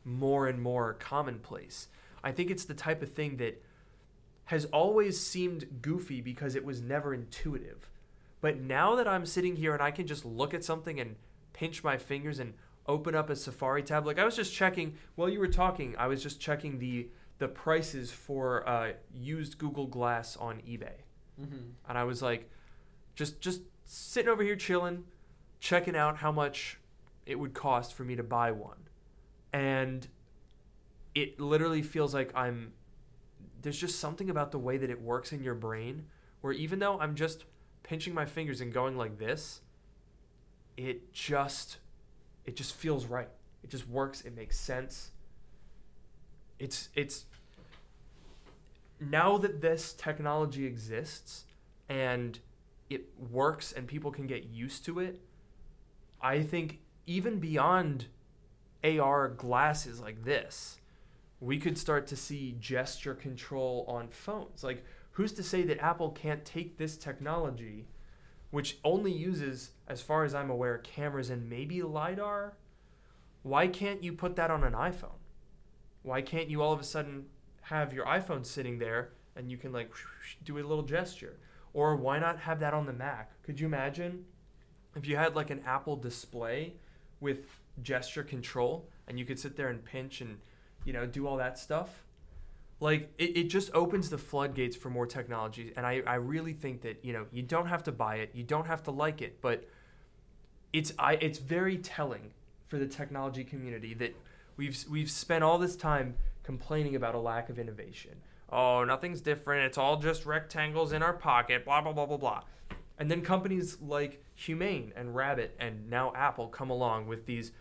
more and more commonplace. I think it's the type of thing that has always seemed goofy because it was never intuitive. But now that I'm sitting here and I can just look at something and pinch my fingers and open up a Safari tab, like I was just checking while you were talking, I was just checking the the prices for uh, used Google Glass on eBay, Mm-hmm. and I was like, just just sitting over here chilling, checking out how much it would cost for me to buy one, and it literally feels like I'm. There's just something about the way that it works in your brain, where even though I'm just pinching my fingers and going like this, it just, it just feels right. It just works. It makes sense. It's it's. Now that this technology exists, and it works and people can get used to it, I think even beyond AR glasses like this, we could start to see gesture control on phones. Like, who's to say that Apple can't take this technology, which only uses, as far as I'm aware, cameras and maybe LiDAR? Why can't you put that on an iPhone? Why can't you all of a sudden have your iPhone sitting there and you can, like, do a little gesture? Or why not have that on the Mac? Could you imagine if you had, like, an Apple display with gesture control and you could sit there and pinch and you know do all that stuff like it, it just opens the floodgates for more technology and I, I really think that you know you don't have to buy it you don't have to like it but it's I, it's very telling for the technology community that we've we've spent all this time complaining about a lack of innovation oh nothing's different it's all just rectangles in our pocket blah blah blah blah blah and then companies like Humane and Rabbit and now Apple come along with these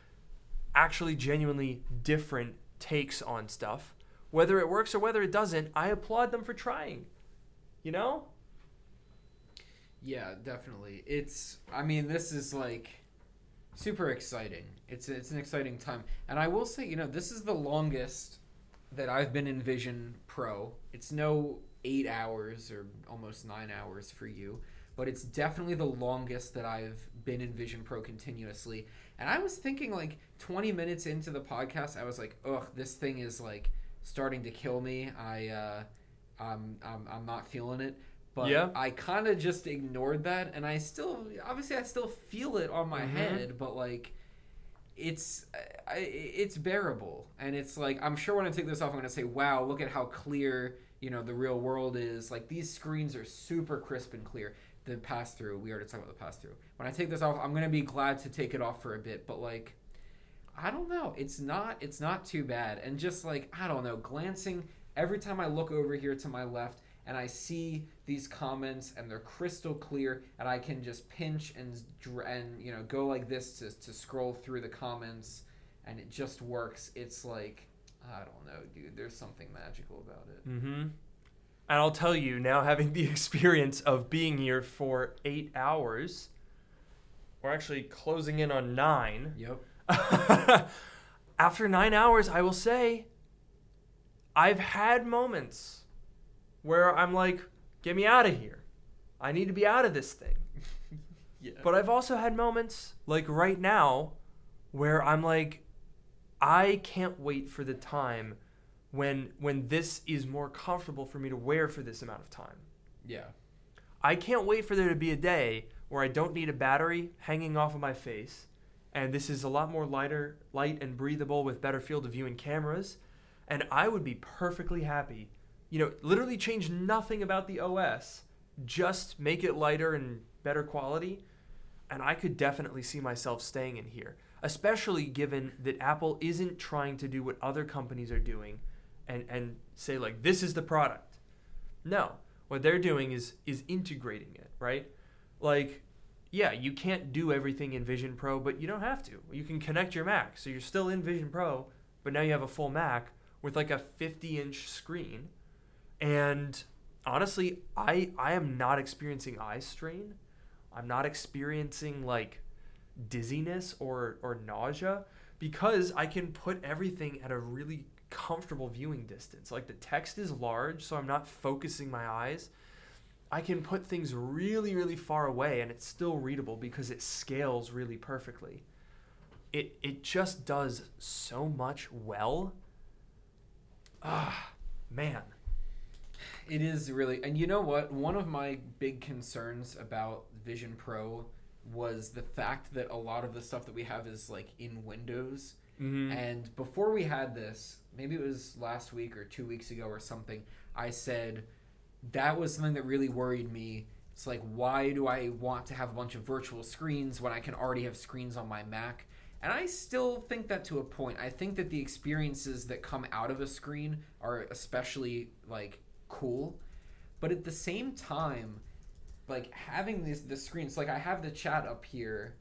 actually genuinely different takes on stuff. Whether it works or whether it doesn't, I applaud them for trying. You know? Yeah, definitely. It's. I mean, this is like super exciting. It's it's an exciting time, and I will say, you know, this is the longest that I've been in Vision Pro. It's no eight hours or almost nine hours for you, but it's definitely the longest that I've been in Vision Pro continuously. And I was thinking, like, 20 minutes into the podcast, I was like, ugh, this thing is like starting to kill me. I, uh, I'm, I'm, I'm not feeling it. But Yeah. I kind of just ignored that, and I still, obviously, I still feel it on my Mhm. head, but like, it's, I, it's bearable, and it's like I'm sure when I take this off, I'm gonna say, "Wow, look at how clear you know the real world is." Like these screens are super crisp and clear. The pass through, we already talked about the pass through. When I take this off, I'm gonna be glad to take it off for a bit, but like, I don't know, it's not, it's not too bad, and just like I don't know, glancing every time I look over here to my left and I see these comments and they're crystal clear and I can just pinch and and you know go like this to, to scroll through the comments and it just works. It's like I don't know, dude. There's something magical about it. Mm-hmm. And I'll tell you now, having the experience of being here for eight hours, we're actually closing in on nine. Yep. After nine hours, I will say, I've had moments where I'm like, get me out of here. I need to be out of this thing. Yeah. But I've also had moments, like right now, where I'm like, I can't wait for the time when when this is more comfortable for me to wear for this amount of time. yeah. I can't wait for there to be a day where I don't need a battery hanging off of my face, and this is a lot more lighter, light and breathable with better field of view and cameras, and I would be perfectly happy. You know, literally change nothing about the OS, just make it lighter and better quality, and I could definitely see myself staying in here. especially given that Apple isn't trying to do what other companies are doing and, and say, like, this is the product. No. What they're doing is is integrating it, right? Like, yeah, you can't do everything in Vision Pro, but you don't have to. You can connect your Mac. So you're still in Vision Pro, but now you have a full Mac with like a 50 inch screen. And honestly, I I am not experiencing eye strain. I'm not experiencing like dizziness or or nausea because I can put everything at a really comfortable viewing distance. Like the text is large, so I'm not focusing my eyes. I can put things really really far away and it's still readable because it scales really perfectly. It it just does so much well. Ah, man. It is really, and you know what? One of my big concerns about Vision Pro was the fact that a lot of the stuff that we have is like in Windows. Mm-hmm. And before we had this, maybe it was last week or two weeks ago or something, I said that was something that really worried me. It's like, why do I want to have a bunch of virtual screens when I can already have screens on my Mac? And I still think that to a point. I think that the experiences that come out of a screen are especially like cool. But at the same time, like having this the screens, like I have the chat up here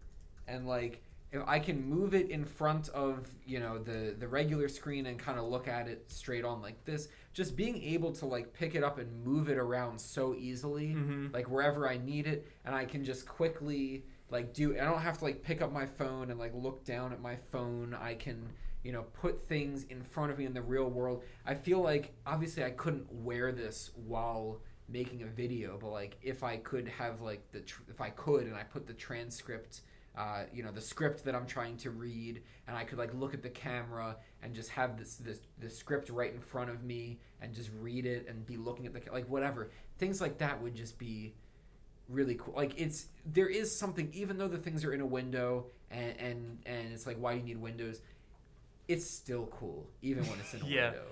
and like if I can move it in front of, you know, the the regular screen and kind of look at it straight on like this, just being able to like pick it up and move it around so easily, Mhm. like wherever I need it and I can just quickly like do I don't have to like pick up my phone and like look down at my phone. I can, you know, put things in front of me in the real world. I feel like obviously I couldn't wear this while making a video, but like if I could have like the tr- if I could and I put the transcript uh, you know the script that I'm trying to read, and I could like look at the camera and just have this this the script right in front of me and just read it and be looking at the like whatever things like that would just be really cool. Like it's there is something even though the things are in a window and and and it's like why do you need windows? It's still cool even when it's in a Yeah. window.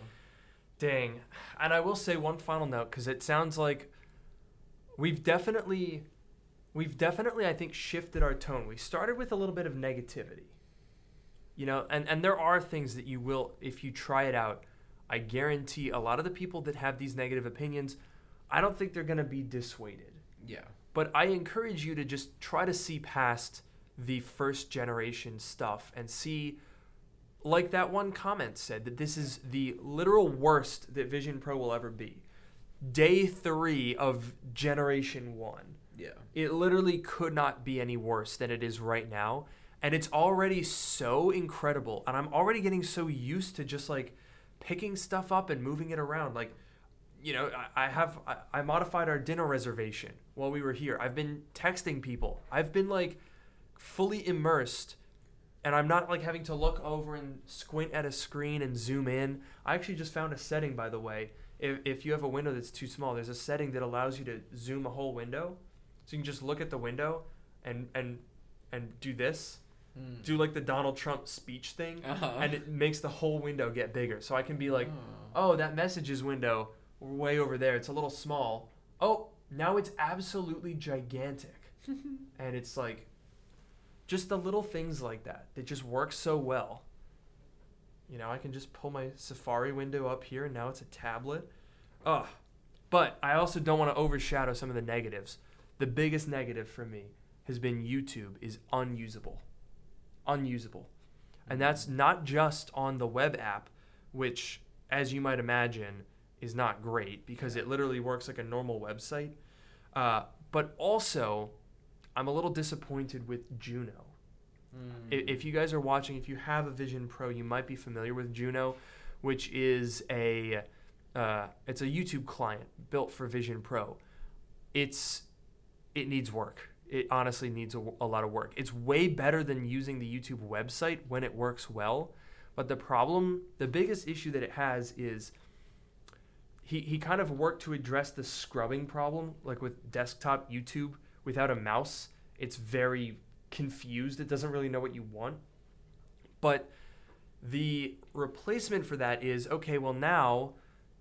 Dang. And I will say one final note because it sounds like we've definitely, we've definitely, I think, shifted our tone. We started with a little bit of negativity, you know, and, and there are things that you will, if you try it out, I guarantee a lot of the people that have these negative opinions, I don't think they're going to be dissuaded. Yeah. But I encourage you to just try to see past the first generation stuff and see, like that one comment said, that this is the literal worst that Vision Pro will ever be. Day three of generation one. Yeah. It literally could not be any worse than it is right now. And it's already so incredible. And I'm already getting so used to just like picking stuff up and moving it around. Like, you know, I, I have, I, I modified our dinner reservation while we were here. I've been texting people. I've been like fully immersed. And I'm not like having to look over and squint at a screen and zoom in. I actually just found a setting, by the way. If, if you have a window that's too small, there's a setting that allows you to zoom a whole window. So you can just look at the window and and and do this, Mm. do like the Donald Trump speech thing, Uh-huh. and it makes the whole window get bigger. So I can be like, Oh. oh, that messages window way over there. It's a little small. Oh, now it's absolutely gigantic, and it's like just the little things like that that just work so well. You know, I can just pull my Safari window up here, and now it's a tablet. Ugh. But I also don't want to overshadow some of the negatives. The biggest negative for me has been YouTube is unusable. Unusable. And that's not just on the web app, which, as you might imagine, is not great because it literally works like a normal website. Uh, but also, I'm a little disappointed with Juno. Mm. If you guys are watching, if you have a Vision Pro, you might be familiar with Juno, which is a uh, it's a YouTube client built for Vision Pro. It's it needs work. It honestly needs a, a lot of work. It's way better than using the YouTube website when it works well. But the problem, the biggest issue that it has is he, he kind of worked to address the scrubbing problem, like with desktop YouTube without a mouse. It's very confused. It doesn't really know what you want. But the replacement for that is okay, well now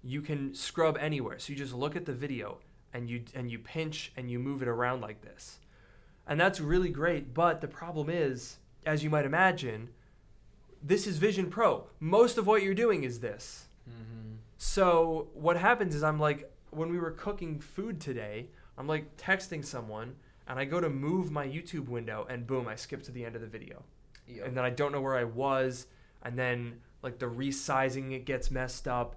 you can scrub anywhere. So you just look at the video and you and you pinch and you move it around like this. And that's really great, but the problem is as you might imagine, this is Vision Pro. Most of what you're doing is this. Mm-hmm. So what happens is I'm like when we were cooking food today, I'm like texting someone and I go to move my YouTube window and boom, I skip to the end of the video. Yep. And then I don't know where I was and then like the resizing it gets messed up.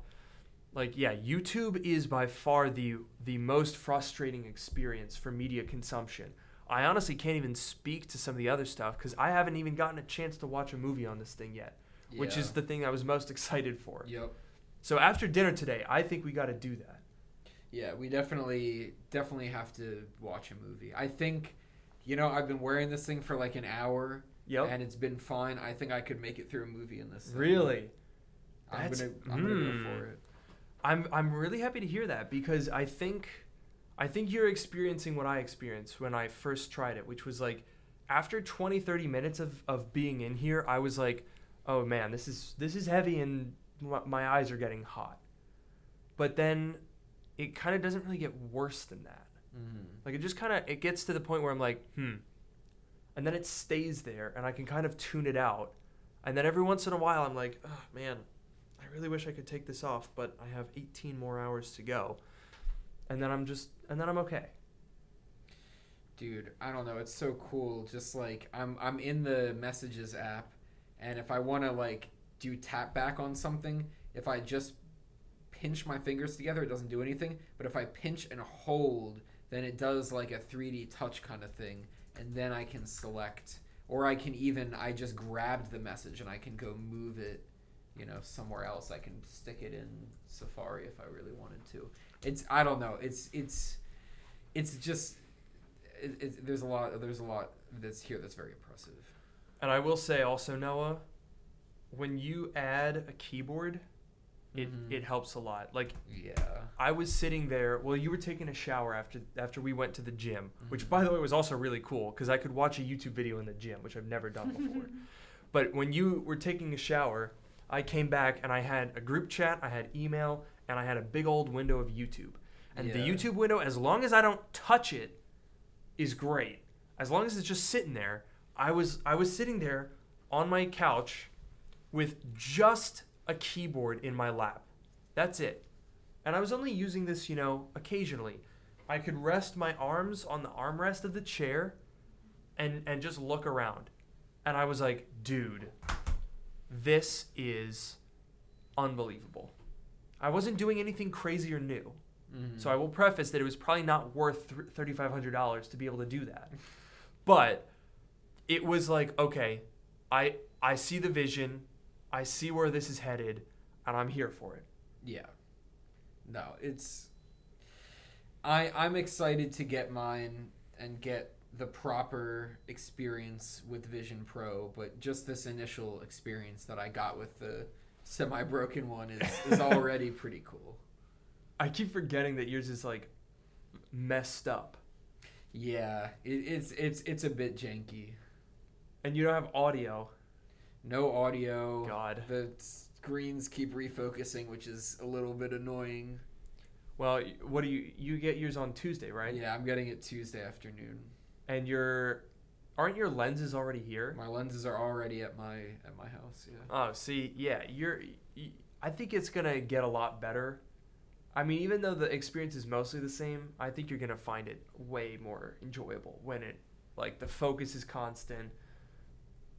Like yeah, YouTube is by far the the most frustrating experience for media consumption. I honestly can't even speak to some of the other stuff cuz I haven't even gotten a chance to watch a movie on this thing yet, which is the thing I was most excited for. Yep. So after dinner today, I think we got to do that. Yeah, we definitely definitely have to watch a movie. I think, you know, I've been wearing this thing for like an hour, Yep. and it's been fine. I think I could make it through a movie in this. Thing. Really? I'm That's- gonna I'm gonna hmm. go for it. I'm I'm really happy to hear that because I think I think you're experiencing what I experienced when I first tried it, which was like after 20 30 minutes of of being in here, I was like, "Oh man, this is this is heavy and my, my eyes are getting hot." But then it kind of doesn't really get worse than that. Mm-hmm. Like it just kind of it gets to the point where I'm like, "Hmm." And then it stays there and I can kind of tune it out. And then every once in a while I'm like, "Oh man, I really wish I could take this off, but I have 18 more hours to go." And then I'm just and then I'm okay. Dude, I don't know. It's so cool. Just like I'm I'm in the messages app, and if I want to like do tap back on something, if I just pinch my fingers together, it doesn't do anything. But if I pinch and hold, then it does like a 3D touch kind of thing, and then I can select, or I can even I just grabbed the message and I can go move it, you know, somewhere else. I can stick it in Safari if I really wanted to. It's I don't know. It's it's it's just it, it, there's a lot there's a lot that's here that's very impressive. And I will say also, Noah, when you add a keyboard, it Mhm. it helps a lot. Like Yeah. I was sitting there. Well, you were taking a shower after after we went to the gym, which Mhm. by the way was also really cool because I could watch a YouTube video in the gym, which I've never done before. but when you were taking a shower, I came back and I had a group chat, I had email, and I had a big old window of YouTube. And the YouTube window, as long as I don't touch it, is great. As long as it's just sitting there, I was I was sitting there on my couch with just a keyboard in my lap. That's it. And I was only using this, you know, occasionally. I could rest my arms on the armrest of the chair and and just look around. And I was like, dude, this is unbelievable. I wasn't doing anything crazy or new. Mhm. So I will preface that it was probably not worth $3500 to be able to do that. But it was like, okay, I I see the vision, I see where this is headed, and I'm here for it. Yeah. No, it's I I'm excited to get mine and get the proper experience with Vision Pro, but just this initial experience that I got with the semi broken one is, is already pretty cool. I keep forgetting that yours is like messed up. Yeah, it, it's it's it's a bit janky. And you don't have audio. No audio. God. The screens keep refocusing, which is a little bit annoying. Well, what do you you get yours on Tuesday, right? Yeah, I'm getting it Tuesday afternoon. And your aren't your lenses already here? My lenses are already at my at my house. Yeah. Oh, see, yeah, you're. I think it's gonna get a lot better. I mean, even though the experience is mostly the same, I think you're gonna find it way more enjoyable when it, like, the focus is constant.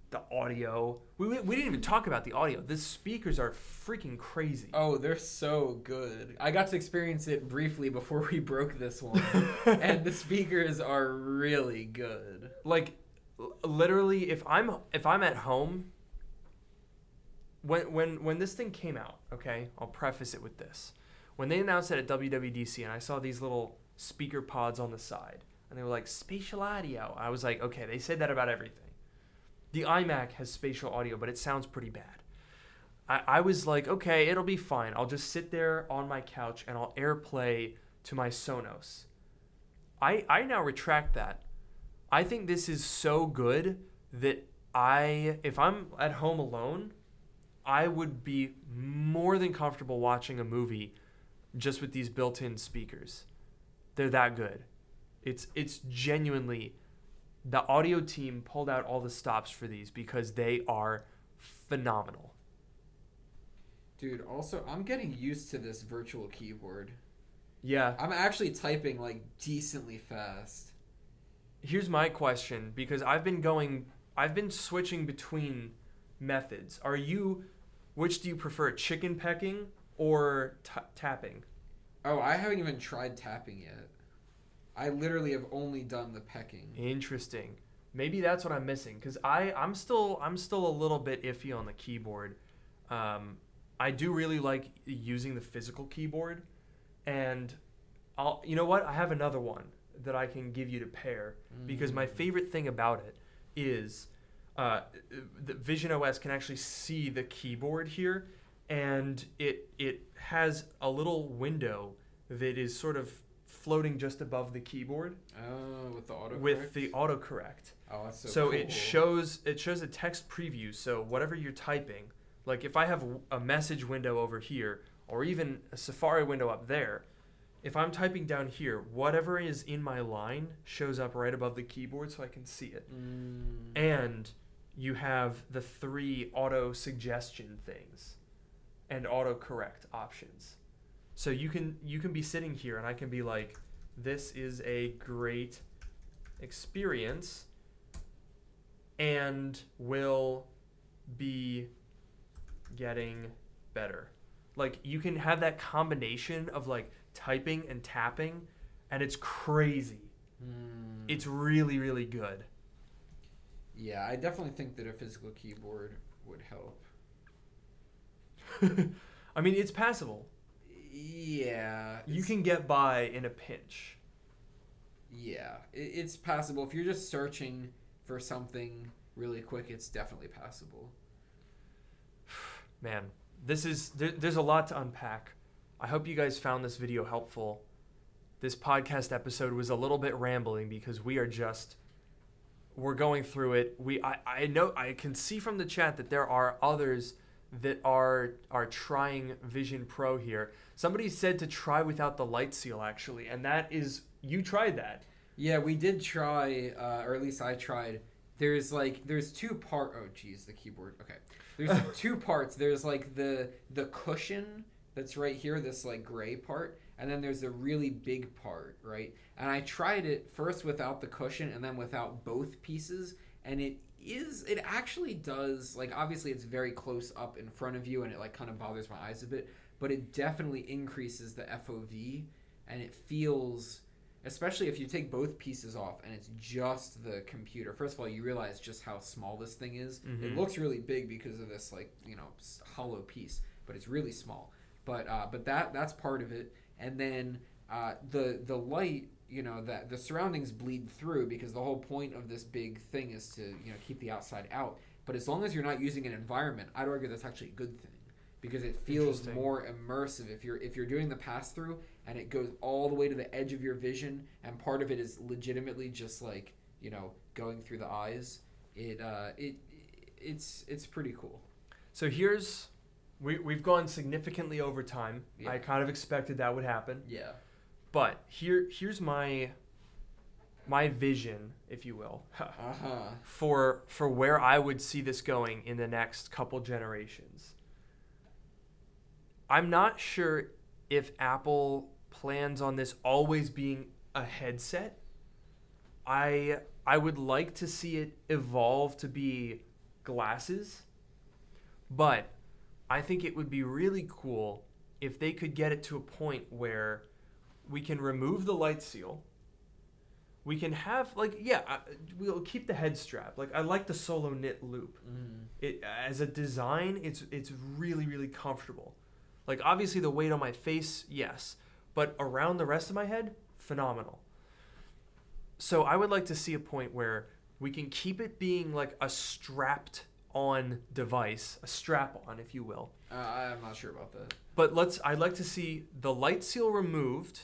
The audio. We, we we didn't even talk about the audio. The speakers are freaking crazy. Oh, they're so good. I got to experience it briefly before we broke this one, and the speakers are really good. like literally if i'm if i'm at home when when when this thing came out okay i'll preface it with this when they announced it at wwdc and i saw these little speaker pods on the side and they were like spatial audio i was like okay they said that about everything the imac has spatial audio but it sounds pretty bad I, I was like okay it'll be fine i'll just sit there on my couch and i'll airplay to my sonos i i now retract that I think this is so good that I, if I'm at home alone, I would be more than comfortable watching a movie just with these built-in speakers. They're that good. It's it's genuinely the audio team pulled out all the stops for these because they are phenomenal. Dude, also, I'm getting used to this virtual keyboard. Yeah. I'm actually typing like decently fast. Here's my question because I've been going, I've been switching between methods. Are you, which do you prefer, chicken pecking or t- tapping? Oh, I haven't even tried tapping yet. I literally have only done the pecking. Interesting. Maybe that's what I'm missing because I I'm still I'm still a little bit iffy on the keyboard. Um, I do really like using the physical keyboard, and I'll you know what I have another one that I can give you to pair because my Mm. favorite thing about it is uh, the Vision OS can actually see the keyboard here, and it it has a little window that is sort of floating just above the keyboard Oh, with the auto with the autocorrect. Oh, that's so, So, cool. it shows it shows a text preview. So whatever you're typing, like if I have a message window over here or even a Safari window up there, if I'm typing down here, whatever is in my line shows up right above the keyboard so I can see it. Mm. And you have the three auto suggestion things and autocorrect options. So you can you can be sitting here and I can be like this is a great experience and will be getting better. Like you can have that combination of like typing and tapping and it's crazy. Mm. It's really really good. yeah, I definitely think that a physical keyboard would help. I mean, it's passable. Yeah, You can get by in a pinch. Yeah, it, it's passable if you're just searching for something really quick. It's definitely passable. Man, this is there, there's a lot to unpack. I hope you guys found this video helpful. This podcast episode was a little bit rambling because we are just we're going through it. We I, I know I can see from the chat that there are others that are are trying Vision Pro here. Somebody said to try without the light seal actually, and that is you tried that. Yeah, we did try, uh, or at least I tried. There's like there's two part. Oh, geez, the keyboard. Okay, there's two parts. There's like the the cushion that's right here, this like gray part, and then there's a really big part, right? And I tried it first without the cushion, and then without both pieces, and it is it actually does like obviously it's very close up in front of you, and it like kind of bothers my eyes a bit, but it definitely increases the FOV, and it feels especially if you take both pieces off and it's just the computer. First of all, you realize just how small this thing is. It Mhm. looks really big because of this like you know hollow piece, but it's really small. But uh, but that that's part of it, and then uh, the the light. You know that the surroundings bleed through because the whole point of this big thing is to you know keep the outside out. But as long as you're not using an environment, I'd argue that's actually a good thing because it feels more immersive if you're if you're doing the pass through and it goes all the way to the edge of your vision and part of it is legitimately just like you know going through the eyes it uh it it's it's pretty cool So here's we we've gone significantly over time. Yeah. I kind of expected that would happen. yeah But here here's my my vision, if you will, uh-huh for for where I would see this going in the next couple generations. I'm not sure if Apple plans on this always being a headset. I I would like to see it evolve to be glasses. But I think it would be really cool if they could get it to a point where we can remove the light seal. We can have like yeah, we'll keep the head strap. Like I like the solo knit loop. mm. It as a design, it's it's really really comfortable. Like obviously the weight on my face, yes, but around the rest of my head, phenomenal. So I would like to see a point where we can keep it being like a strapped on device, a strap on if you will. uh, i'm not sure about that But let's I'd like to see the light seal removed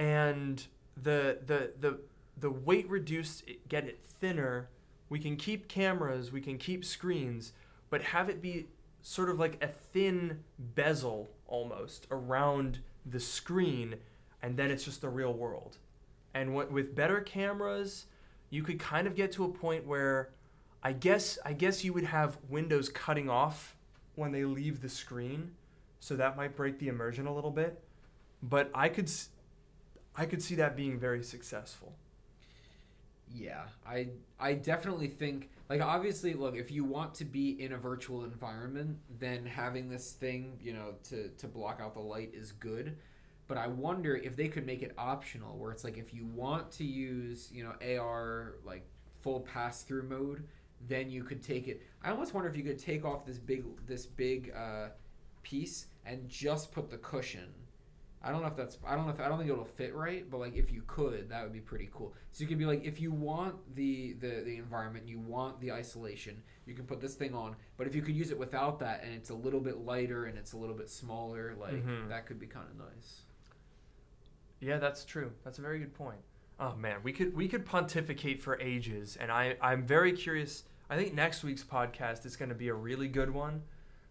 and the the the the weight reduced get it thinner. We can keep cameras, we can keep screens, but have it be sort of like a thin bezel almost around the screen and then it's just the real world. And what with better cameras, you could kind of get to a point where I guess I guess you would have windows cutting off when they leave the screen, so that might break the immersion a little bit. But I could I could see that being very successful. Yeah, I I definitely think like obviously look if you want to be in a virtual environment then having this thing you know to to block out the light is good, but I wonder if they could make it optional where it's like if you want to use you know AR like full pass through mode then you could take it. I almost wonder if you could take off this big this big uh, piece and just put the cushion I don't know if that's I don't know if I don't think it'll fit right, but like if you could, that would be pretty cool. So you could be like if you want the the the environment, you want the isolation, you can put this thing on. But if you could use it without that and it's a little bit lighter and it's a little bit smaller, like Mhm. that could be kind of nice. Yeah, that's true. That's a very good point. Oh man, we could we could pontificate for ages, and I I'm very curious. I think next week's podcast is going to be a really good one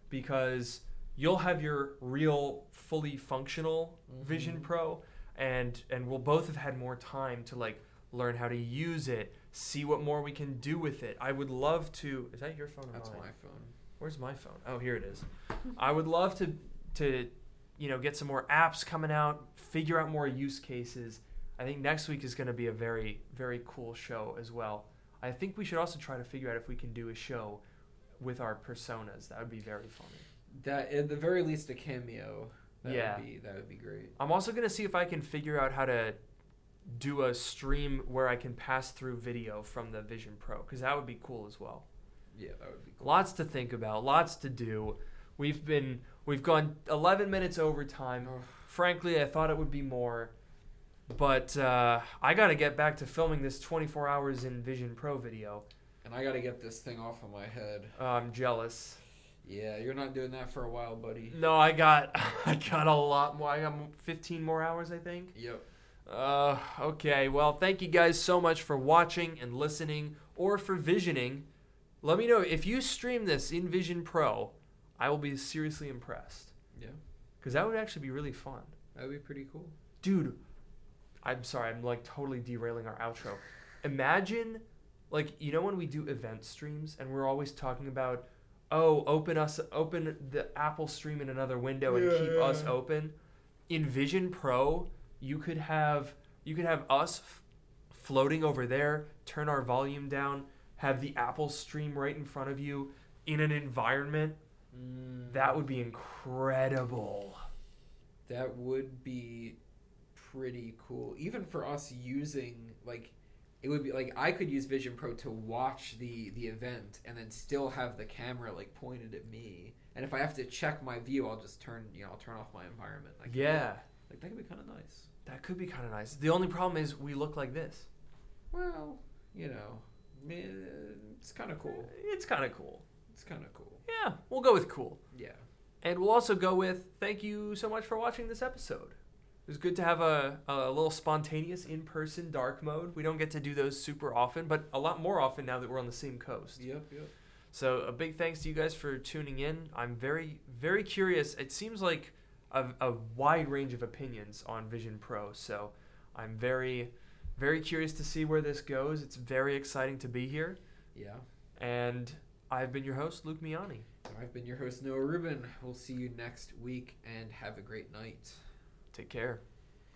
because you'll have your real fully functional Vision Mhm. Pro, and and we'll both have had more time to like learn how to use it, see what more we can do with it. I would love to. Is that your phone or That's mine? my phone. Where's my phone? Oh, here it is. I would love to to you know get some more apps coming out, figure out more use cases. I think next week is going to be a very very cool show as well. I think we should also try to figure out if we can do a show with our personas. That would be very funny. That at the very least a cameo. That Yeah. would be that would be great. I'm also going to see if I can figure out how to do a stream where I can pass through video from the Vision Pro cuz that would be cool as well. Yeah, that would be cool. Lots to think about, lots to do. We've been we've gone 11 minutes over time. Frankly, I thought it would be more, but uh, I got to get back to filming this 24 hours in Vision Pro video. And I got to get this thing off of my head. Uh, I'm jealous. Yeah, you're not doing that for a while, buddy. No, I got I got a lot more. I got 15 more hours, I think. Yep. Uh, okay. Well, thank you guys so much for watching and listening, or for visioning. Let me know if you stream this in Vision Pro. I will be seriously impressed Yeah, because that would actually be really fun. that would be pretty cool. dude i'm sorry i'm like totally derailing our outro imagine like you know when we do event streams and we're always talking about oh open us open the apple stream in another window and Yeah, keep yeah, us open. In vision pro you could have you could have us f- floating over there turn our volume down have the apple stream right in front of you in an environment. Mm. That would be incredible. That would be pretty cool. Even for us using like it would be like I could use Vision Pro to watch the the event and then still have the camera like pointed at me. And if I have to check my view, I'll just turn you know I'll turn off my environment. Like yeah like that could be kind of nice. That could be kind of nice. The only problem is we look like this. Well, you know, eh, it's kind of cool. It's kind of cool. It's kind of cool. Yeah, we'll go with cool. Yeah. And we'll also go with thank you so much for watching this episode. It was good to have a, a little spontaneous in person dark mode. We don't get to do those super often, but a lot more often now that we're on the same coast. Yep. Yep. So a big thanks to you guys for tuning in. I'm very, very curious. It seems like a, a wide range of opinions on Vision Pro. So I'm very, very curious to see where this goes. It's very exciting to be here. Yeah. And I've been your host, Luke Miani. I've been your host Noah Rubin. We'll see you next week and have a great night. Take care.